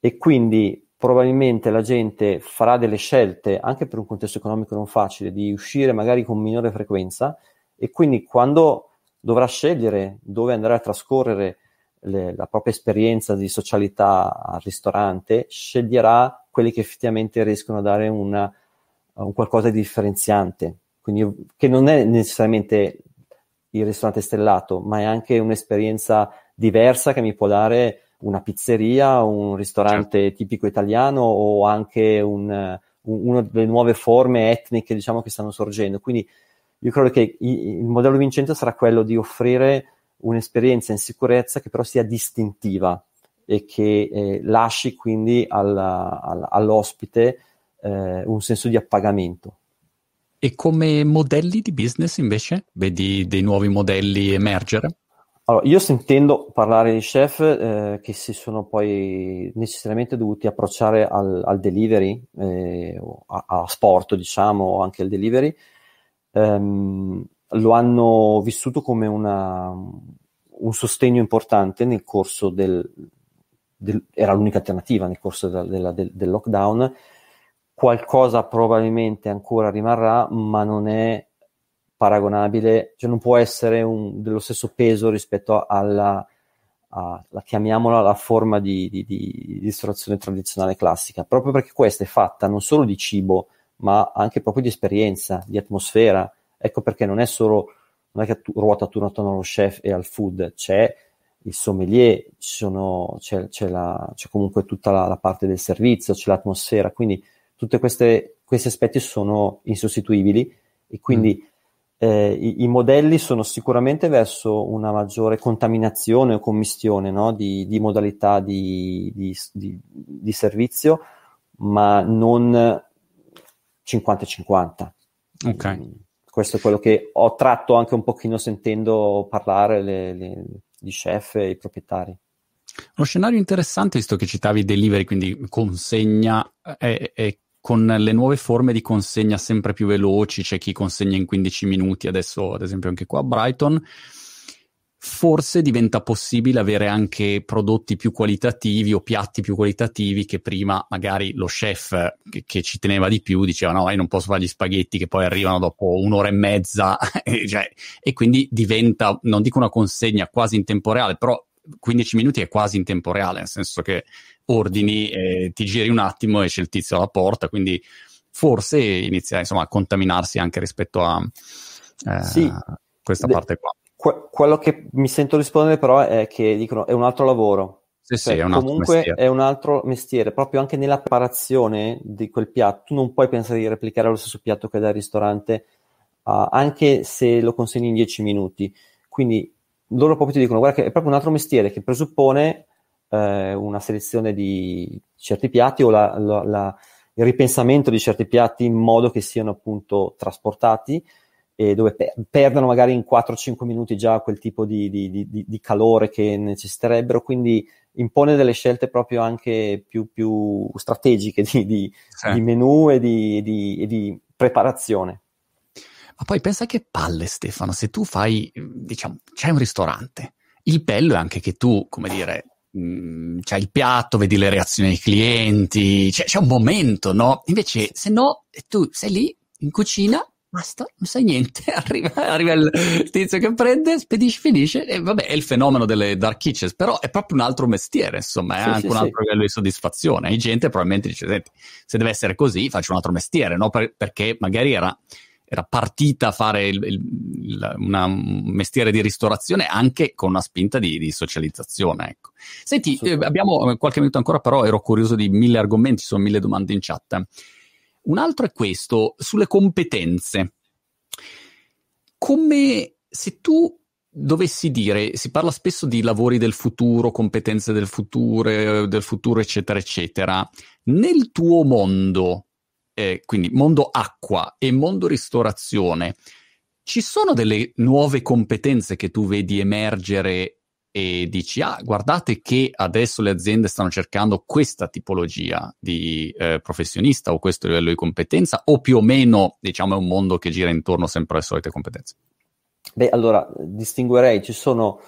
e quindi probabilmente la gente farà delle scelte anche per un contesto economico non facile di uscire magari con minore frequenza e quindi quando dovrà scegliere dove andare a trascorrere le, la propria esperienza di socialità al ristorante sceglierà quelli che effettivamente riescono a dare una, un qualcosa di differenziante. Quindi che non è necessariamente il ristorante stellato, ma è anche un'esperienza diversa che mi può dare una pizzeria, un ristorante certo. tipico italiano o anche un, un, una delle nuove forme etniche diciamo, che stanno sorgendo. Quindi io credo che il, il modello vincente sarà quello di offrire un'esperienza in sicurezza che però sia distintiva e che eh, lasci quindi alla, alla, all'ospite eh, un senso di appagamento. E come modelli di business invece? Vedi dei nuovi modelli emergere? Allora, io sentendo parlare di chef eh, che si sono poi necessariamente dovuti approcciare al, al delivery, eh, a, a, sport diciamo, o anche al delivery, ehm, lo hanno vissuto come una, un sostegno importante nel corso del, del, era l'unica alternativa nel corso della, della, del, del lockdown qualcosa probabilmente ancora rimarrà, ma non è paragonabile, cioè non può essere un, dello stesso peso rispetto alla, a, la chiamiamola la forma di, di, di, ristorazione tradizionale classica, proprio perché questa è fatta non solo di cibo, ma anche proprio di esperienza, di atmosfera. Ecco perché non è solo, non è che ruota attorno allo chef e al food, c'è il sommelier, sono, c'è, c'è, la, c'è, comunque tutta la, la, parte del servizio, c'è l'atmosfera, quindi tutti questi aspetti sono insostituibili e quindi mm. eh, i, i, modelli sono sicuramente verso una maggiore contaminazione o commistione no? di, di, modalità di, di, di, servizio, ma non 50-50. Ok. Mm, questo è quello che ho tratto anche un pochino sentendo parlare le, le, gli chef e i proprietari. Uno scenario interessante, visto che citavi delivery, quindi consegna, è, è con le nuove forme di consegna sempre più veloci, c'è chi consegna in 15 minuti, adesso ad esempio anche qua a Brighton, forse diventa possibile avere anche prodotti più qualitativi o piatti più qualitativi che prima magari lo chef che, che ci teneva di più diceva no, io non posso fare gli spaghetti che poi arrivano dopo un'ora e mezza e, cioè, e quindi diventa, non dico una consegna quasi in tempo reale, però 15 minuti è quasi in tempo reale, nel senso che ordini, eh, ti giri un attimo e c'è il tizio alla porta, quindi forse inizia insomma, a contaminarsi anche rispetto a eh, sì. questa De- parte qua. Que- quello che mi sento rispondere però è che dicono è un altro lavoro. Sì, cioè, sì, è un comunque mestiere. è un altro mestiere, proprio anche nella preparazione di quel piatto. Tu non puoi pensare di replicare lo stesso piatto che dal ristorante, uh, anche se lo consegni in 10 minuti. Quindi loro proprio ti dicono, guarda che è proprio un altro mestiere che presuppone eh, una selezione di certi piatti o la, la, la, il ripensamento di certi piatti in modo che siano appunto trasportati e dove per- perdono magari in 4-5 minuti già quel tipo di, di, di, di, calore che necessiterebbero, quindi impone delle scelte proprio anche più, più strategiche di, sì. menù e di, e di preparazione. Ma poi pensa che palle, Stefano, se tu fai, diciamo, c'è un ristorante. Il bello è anche che tu, come dire, mh, mm, c'hai il piatto, vedi le reazioni dei clienti, c'è, c'è un momento, no? Invece, se no, tu sei lì in cucina, basta, non sai niente, arriva, arriva il tizio che prende, spedisce, finisce, e vabbè, è il fenomeno delle dark kitchens, però è proprio un altro mestiere, insomma, è sì, anche sì, un altro sì. livello di soddisfazione. E gente probabilmente dice, senti, se deve essere così, faccio un altro mestiere, no? Per, perché magari era era partita a fare il, il, una, un mestiere di ristorazione anche con una spinta di, di socializzazione. Ecco. Senti, eh, abbiamo eh, qualche minuto ancora, però ero curioso di mille argomenti, ci sono mille domande in chat. Un altro è questo, sulle competenze. Come se tu dovessi dire, si parla spesso di lavori del futuro, competenze del futuro, del futuro, eccetera, eccetera. Nel tuo mondo, eh, quindi mondo acqua e mondo ristorazione, ci sono delle nuove competenze che tu vedi emergere e dici, ah, guardate che adesso le aziende stanno cercando questa tipologia di eh, professionista o questo livello di competenza, o più o meno, diciamo, è un mondo che gira intorno sempre alle solite competenze? Beh, allora, distinguerei, ci sono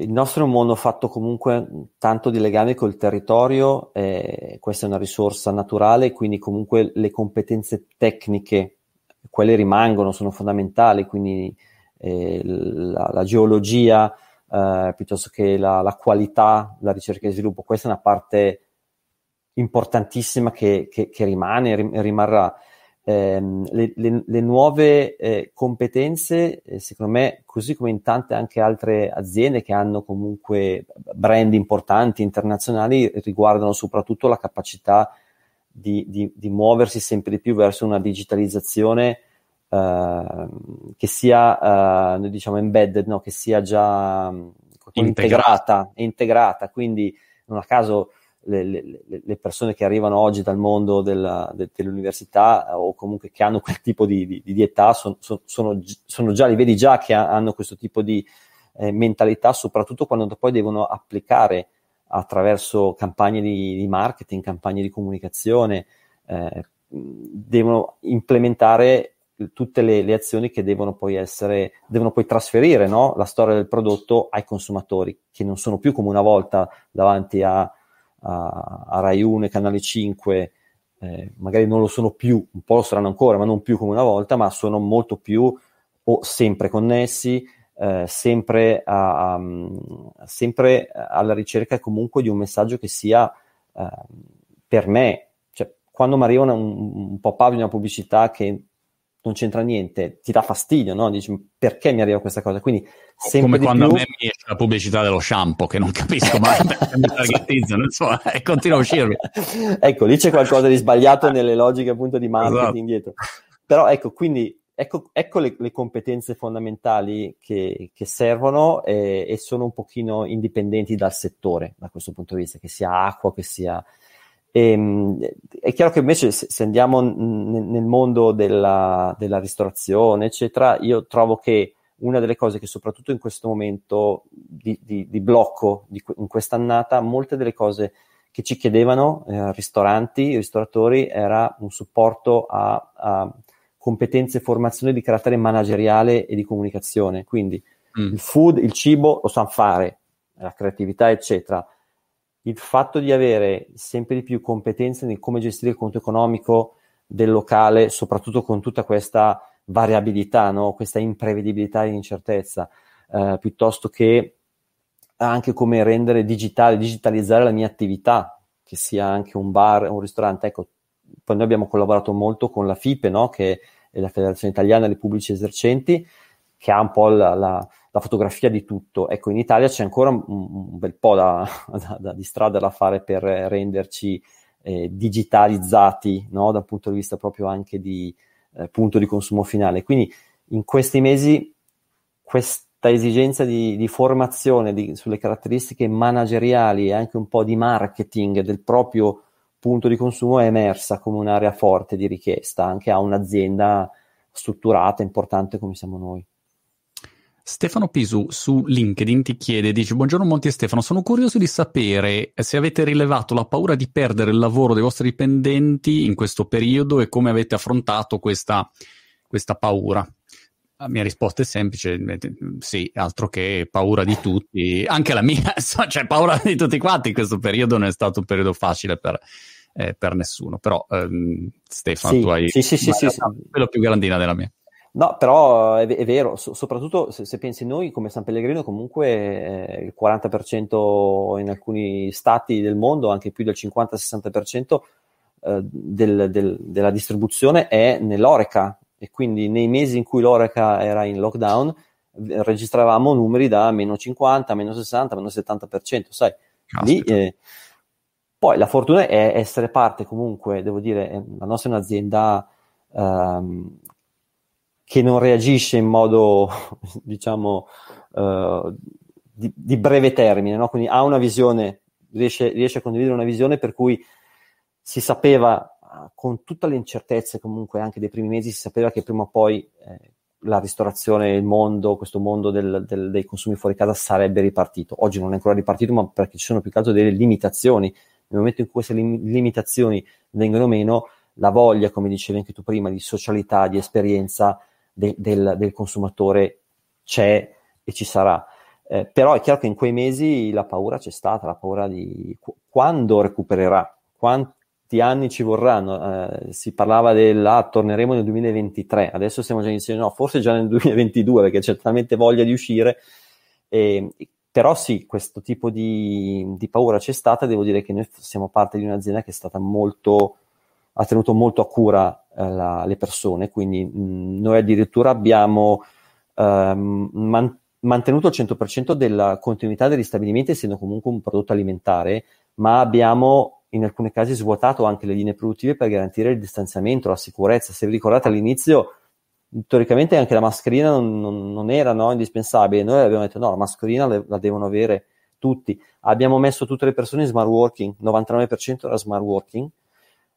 il nostro è un mondo fatto comunque tanto di legami col territorio, eh, questa è una risorsa naturale, quindi comunque le competenze tecniche, quelle rimangono, sono fondamentali, quindi eh, la, la, geologia eh, piuttosto che la, la, qualità, la ricerca e sviluppo, questa è una parte importantissima che, che, che rimane e rimarrà ehm, le, le, le, nuove eh, competenze, eh, secondo me, così come in tante anche altre aziende che hanno comunque brand importanti internazionali, riguardano soprattutto la capacità di, di, di muoversi sempre di più verso una digitalizzazione Uh, che sia uh, diciamo embedded, no? che sia già integrata, integrata, integrata, quindi non a caso le, le, le, persone che arrivano oggi dal mondo della, de, dell'università eh, o comunque che hanno quel tipo di, di, di età son, son, sono, sono, già, li vedi già che ha, hanno questo tipo di eh, mentalità, soprattutto quando poi devono applicare attraverso campagne di, di marketing, campagne di comunicazione, eh, devono implementare tutte le, le, azioni che devono poi essere, devono poi trasferire no? la storia del prodotto ai consumatori, che non sono più come una volta davanti a a, a Rai 1 e Canale 5 eh, magari non lo sono più, un po' lo saranno ancora, ma non più come una volta, ma sono molto più o sempre connessi, eh, sempre, a, a, sempre, alla ricerca comunque di un messaggio che sia eh, per me, cioè quando mi arriva un, un pop-up di una pubblicità che non c'entra niente, ti dà fastidio, no? Dici perché mi arriva questa cosa? Quindi come quando più... a me mi esce la pubblicità dello shampoo che non capisco mai mi targetizzano insomma e continua a uscirmi ecco lì c'è qualcosa di sbagliato nelle logiche appunto di marketing esatto. dietro però ecco quindi ecco, ecco le, le, competenze fondamentali che, che servono e, e, sono un pochino indipendenti dal settore da questo punto di vista che sia acqua che sia e, ehm, è chiaro che invece se, andiamo nel mondo della, della ristorazione eccetera io trovo che una delle cose che soprattutto in questo momento di, di, di blocco di, in quest'annata, molte delle cose che ci chiedevano eh, ristoranti, ristoratori, era un supporto a, a, competenze e formazione di carattere manageriale e di comunicazione. Quindi mm. il food, il cibo lo sanno fare, la creatività, eccetera. Il fatto di avere sempre di più competenze nel come gestire il conto economico del locale, soprattutto con tutta questa variabilità, no? questa imprevedibilità e incertezza, eh, piuttosto che anche come rendere digitale, digitalizzare la mia attività, che sia anche un bar, un ristorante. Ecco, poi noi abbiamo collaborato molto con la FIPE, no? che è la Federazione Italiana dei Pubblici Esercenti, che ha un po' la, la, la fotografia di tutto. Ecco, in Italia c'è ancora un, un bel po' da, da, da, di strada da fare per renderci eh, digitalizzati, no? dal punto di vista proprio anche di eh, punto di consumo finale. Quindi in questi mesi questa esigenza di, di formazione di, sulle caratteristiche manageriali e anche un po' di marketing del proprio punto di consumo è emersa come un'area forte di richiesta anche a un'azienda strutturata, importante come siamo noi. Stefano Pisu su LinkedIn ti chiede, dice buongiorno Monti e Stefano, sono curioso di sapere se avete rilevato la paura di perdere il lavoro dei vostri dipendenti in questo periodo e come avete affrontato questa, questa paura. La mia risposta è semplice, sì, altro che paura di tutti, anche la mia, cioè paura di tutti quanti in questo periodo non è stato un periodo facile per, eh, per nessuno, però ehm, Stefano sì, tu hai sì, sì, sì, sì, sì. quello più grandina della mia. No, però è, è vero, so, soprattutto se, se, pensi noi come San Pellegrino, comunque eh, il 40% in alcuni stati del mondo, anche più del 50-60% eh, del, del, della distribuzione è nell'Oreca. E quindi nei mesi in cui l'Oreca era in lockdown registravamo numeri da meno 50, meno 60, meno 70%, sai, lì, eh, poi la fortuna è essere parte comunque, devo dire, la nostra è un'azienda ehm, che non reagisce in modo, diciamo, uh, di, di, breve termine, no? quindi ha una visione, riesce, riesce, a condividere una visione per cui si sapeva, con tutte le incertezze comunque anche dei primi mesi, si sapeva che prima o poi eh, la ristorazione, il mondo, questo mondo del, del, dei consumi fuori casa sarebbe ripartito. Oggi non è ancora ripartito, ma perché ci sono più che altro delle limitazioni. Nel momento in cui queste lim- limitazioni vengono meno, la voglia, come dicevi anche tu prima, di socialità, di esperienza, de, del, del, consumatore c'è e ci sarà. Eh, però è chiaro che in quei mesi la paura c'è stata, la paura di qu- quando recupererà, quanti anni ci vorranno. Eh, si parlava del ah, torneremo nel 2023, adesso stiamo già iniziando, no, forse già nel 2022 perché c'è talmente voglia di uscire. Eh, però sì, questo tipo di, di, paura c'è stata, devo dire che noi siamo parte di un'azienda che è stata molto ha tenuto molto a cura eh, la, le persone, quindi mh, mm, noi addirittura abbiamo ehm, man- mantenuto il 100% della continuità degli stabilimenti, essendo comunque un prodotto alimentare, ma abbiamo in alcuni casi svuotato anche le linee produttive per garantire il distanziamento, la sicurezza. Se vi ricordate all'inizio, teoricamente anche la mascherina non, non, non era no, indispensabile, noi abbiamo detto no, la mascherina le, la devono avere tutti. Abbiamo messo tutte le persone in smart working, 99% era smart working,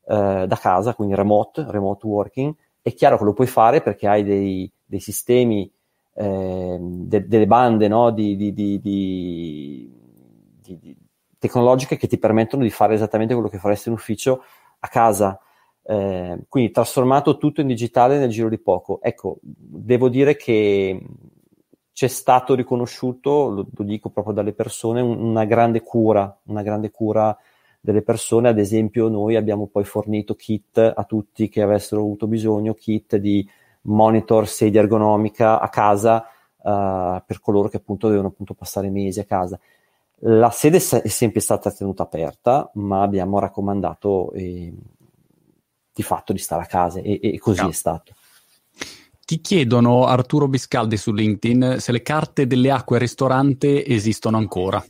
eh, da casa, quindi remote, remote working, è chiaro che lo puoi fare perché hai dei, dei sistemi, eh, de, delle bande no, di, di, di, tecnologiche che ti permettono di fare esattamente quello che faresti in ufficio a casa. Eh, quindi trasformato tutto in digitale nel giro di poco. Ecco, devo dire che c'è stato riconosciuto, lo, lo dico proprio dalle persone, un, una grande cura, una grande cura delle persone, ad esempio noi abbiamo poi fornito kit a tutti che avessero avuto bisogno, kit di monitor, sedia ergonomica a casa uh, per coloro che appunto devono appunto passare mesi a casa. La sede è sempre stata tenuta aperta, ma abbiamo raccomandato eh, di fatto di stare a casa e, e così no. è stato. Ti chiedono Arturo Biscaldi su LinkedIn se le carte delle acque al ristorante esistono ancora.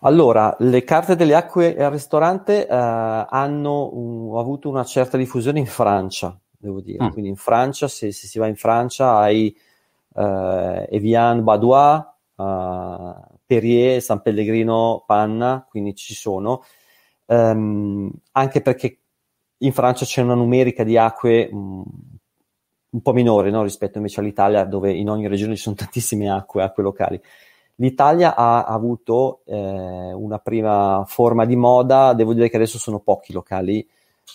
Allora, le carte delle acque al ristorante eh, hanno un, avuto una certa diffusione in Francia, devo dire. Mm. Quindi in Francia, se, se, si va in Francia, hai eh, Evian Badois, eh, Perrier, San Pellegrino, Panna, quindi ci sono. Um, anche perché in Francia c'è una numerica di acque um, un po' minore no? rispetto invece all'Italia, dove in ogni regione ci sono tantissime acque, acque locali. L'Italia ha avuto eh, una prima forma di moda, devo dire che adesso sono pochi locali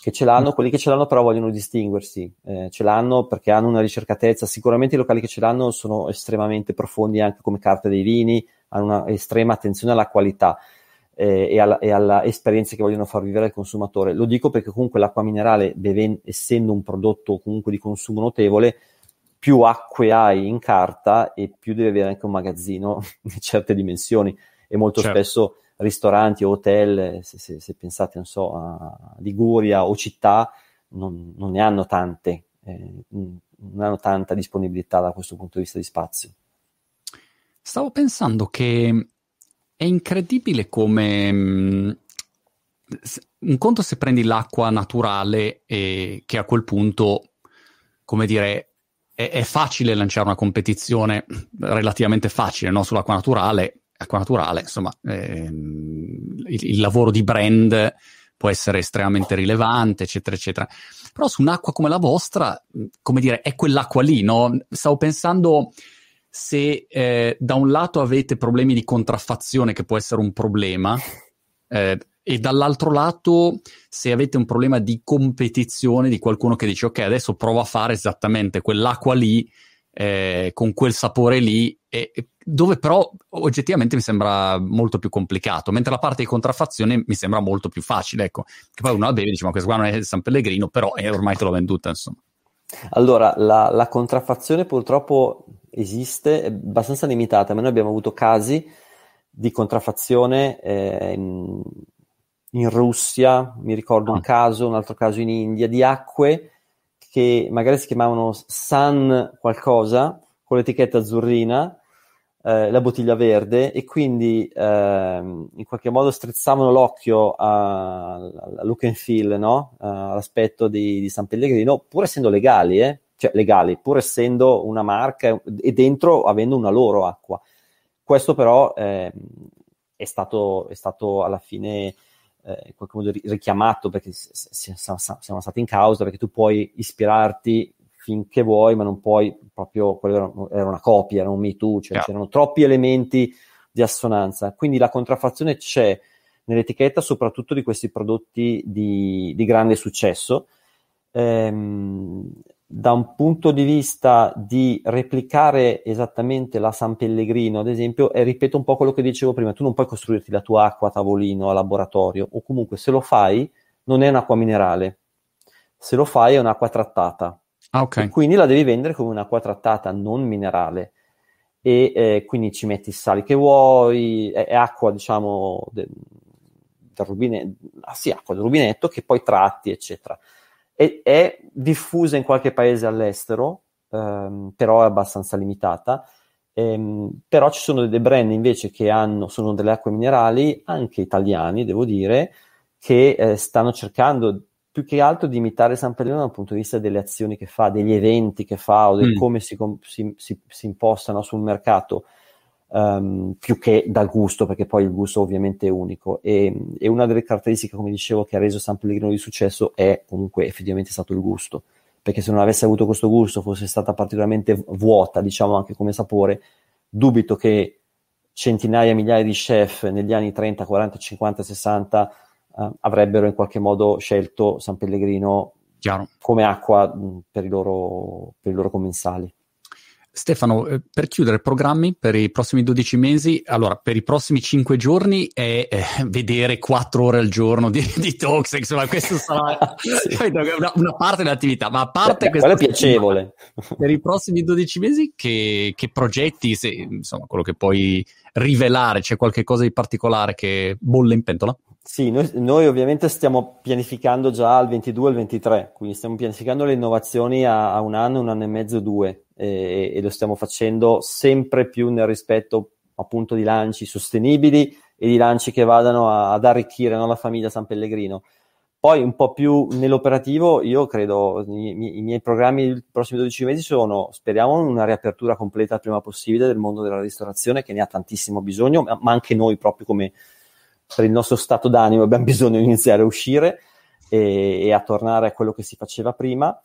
che ce l'hanno, mm. quelli che ce l'hanno però vogliono distinguersi, eh, ce l'hanno perché hanno una ricercatezza, sicuramente i locali che ce l'hanno sono estremamente profondi anche come carte dei vini, hanno una estrema attenzione alla qualità eh, e, alla, e alla esperienza che vogliono far vivere al consumatore. Lo dico perché comunque l'acqua minerale, beve, essendo un prodotto comunque di consumo notevole, più acque hai in carta e più devi avere anche un magazzino di certe dimensioni e molto certo. spesso ristoranti o hotel, se, se, se, pensate non so, a Liguria o città, non, non ne hanno tante, eh, non hanno tanta disponibilità da questo punto di vista di spazio. Stavo pensando che è incredibile come mm, un conto se prendi l'acqua naturale e che a quel punto, come dire, è, è facile lanciare una competizione relativamente facile no? sull'acqua naturale. Acqua naturale, insomma, ehm, il, il lavoro di brand può essere estremamente rilevante, eccetera, eccetera. Però su un'acqua come la vostra, come dire, è quell'acqua lì, no? Stavo pensando se eh, da un lato avete problemi di contraffazione, che può essere un problema, eh, e dall'altro lato se avete un problema di competizione di qualcuno che dice ok adesso provo a fare esattamente quell'acqua lì eh, con quel sapore lì e, dove però oggettivamente mi sembra molto più complicato mentre la parte di contraffazione mi sembra molto più facile ecco. Che poi uno la beve e dice ma questo qua non è San Pellegrino però eh, ormai te l'ho venduta insomma. Allora la, la contraffazione purtroppo esiste è abbastanza limitata ma noi abbiamo avuto casi di contraffazione eh, in, in Russia, mi ricordo un ah. caso, un altro caso in India, di acque che magari si chiamavano Sun qualcosa, con l'etichetta azzurrina, eh, la bottiglia verde, e quindi eh, in qualche modo strizzavano l'occhio al look and feel, no? uh, all'aspetto di, di, San Pellegrino, pur essendo legali, eh? cioè legali, pur essendo una marca e dentro avendo una loro acqua. Questo però eh, è, stato, è stato alla fine in qualche modo richiamato perché siamo stati in causa, perché tu puoi ispirarti finché vuoi, ma non puoi proprio, quello era, una copia, era un Me Too, cioè yeah. c'erano troppi elementi di assonanza. Quindi la contraffazione c'è nell'etichetta, soprattutto di questi prodotti di, di grande successo. Ehm, da un punto di vista di replicare esattamente la San Pellegrino, ad esempio, e ripeto un po' quello che dicevo prima, tu non puoi costruirti la tua acqua a tavolino, a laboratorio, o comunque se lo fai non è un'acqua minerale, se lo fai è un'acqua trattata. Ah, okay. quindi la devi vendere come un'acqua trattata, non minerale. E eh, quindi ci metti i sali che vuoi, è, è acqua, diciamo, del, del rubinetto, ah, sì, acqua del rubinetto che poi tratti, eccetera è, è diffusa in qualche paese all'estero, ehm, però è abbastanza limitata. Ehm, però ci sono dei brand invece che hanno, sono delle acque minerali, anche italiani, devo dire, che eh, stanno cercando più che altro di imitare San Pellegrino dal punto di vista delle azioni che fa, degli eventi che fa o di mm. come si, si, si, si impostano sul mercato um, più che dal gusto, perché poi il gusto ovviamente è unico. E, e, una delle caratteristiche, come dicevo, che ha reso San Pellegrino di successo è comunque effettivamente stato il gusto. Perché se non avesse avuto questo gusto, fosse stata particolarmente vuota, diciamo anche come sapore, dubito che centinaia, migliaia di chef negli anni 30, 40, 50, 60 uh, avrebbero in qualche modo scelto San Pellegrino Chiaro. come acqua mh, per, i loro, per i loro commensali. Stefano, eh, per chiudere programmi per i prossimi 12 mesi, allora per i prossimi 5 giorni è eh, vedere 4 ore al giorno di, di talks, insomma questo sarà sì. una, una, parte dell'attività, ma a parte questo... è piacevole. Per i prossimi 12 mesi che, che progetti, se, insomma quello che puoi rivelare, c'è qualche cosa di particolare che bolle in pentola? Sì, noi, noi, ovviamente stiamo pianificando già al 22 e al 23, quindi stiamo pianificando le innovazioni a, a un anno, un anno e mezzo, due, e, e, lo stiamo facendo sempre più nel rispetto appunto di lanci sostenibili e di lanci che vadano a, ad arricchire no, la famiglia San Pellegrino. Poi un po' più nell'operativo, io credo, i, i miei programmi dei prossimi 12 mesi sono, speriamo, una riapertura completa il prima possibile del mondo della ristorazione che ne ha tantissimo bisogno, ma, anche noi proprio come per il nostro stato d'animo abbiamo bisogno di iniziare a uscire e, e a tornare a quello che si faceva prima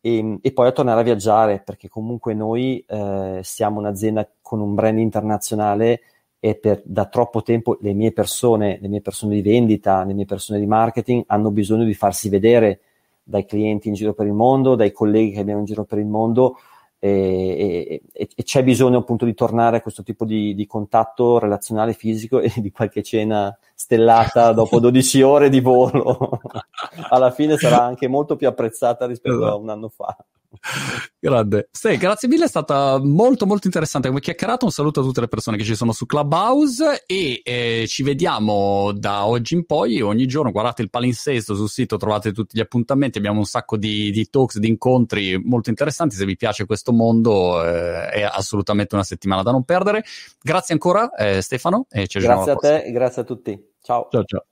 e, e, poi a tornare a viaggiare perché comunque noi eh, siamo un'azienda con un brand internazionale e per, da troppo tempo le mie persone, le mie persone di vendita, le mie persone di marketing hanno bisogno di farsi vedere dai clienti in giro per il mondo, dai colleghi che abbiamo in giro per il mondo e, e, e, c'è bisogno appunto di tornare a questo tipo di, di, contatto relazionale fisico e di qualche cena stellata dopo 12 ore di volo. Alla fine sarà anche molto più apprezzata rispetto a un anno fa. Grande. Sì, grazie mille, è stata molto molto interessante come chiacchierata. Un saluto a tutte le persone che ci sono su Clubhouse e eh, ci vediamo da oggi in poi ogni giorno. Guardate il palinsesto sul sito, trovate tutti gli appuntamenti. Abbiamo un sacco di, di talks, di incontri molto interessanti. Se vi piace questo mondo eh, è assolutamente una settimana da non perdere. Grazie ancora eh, Stefano e ci Grazie a te, grazie a tutti. Ciao. Ciao ciao.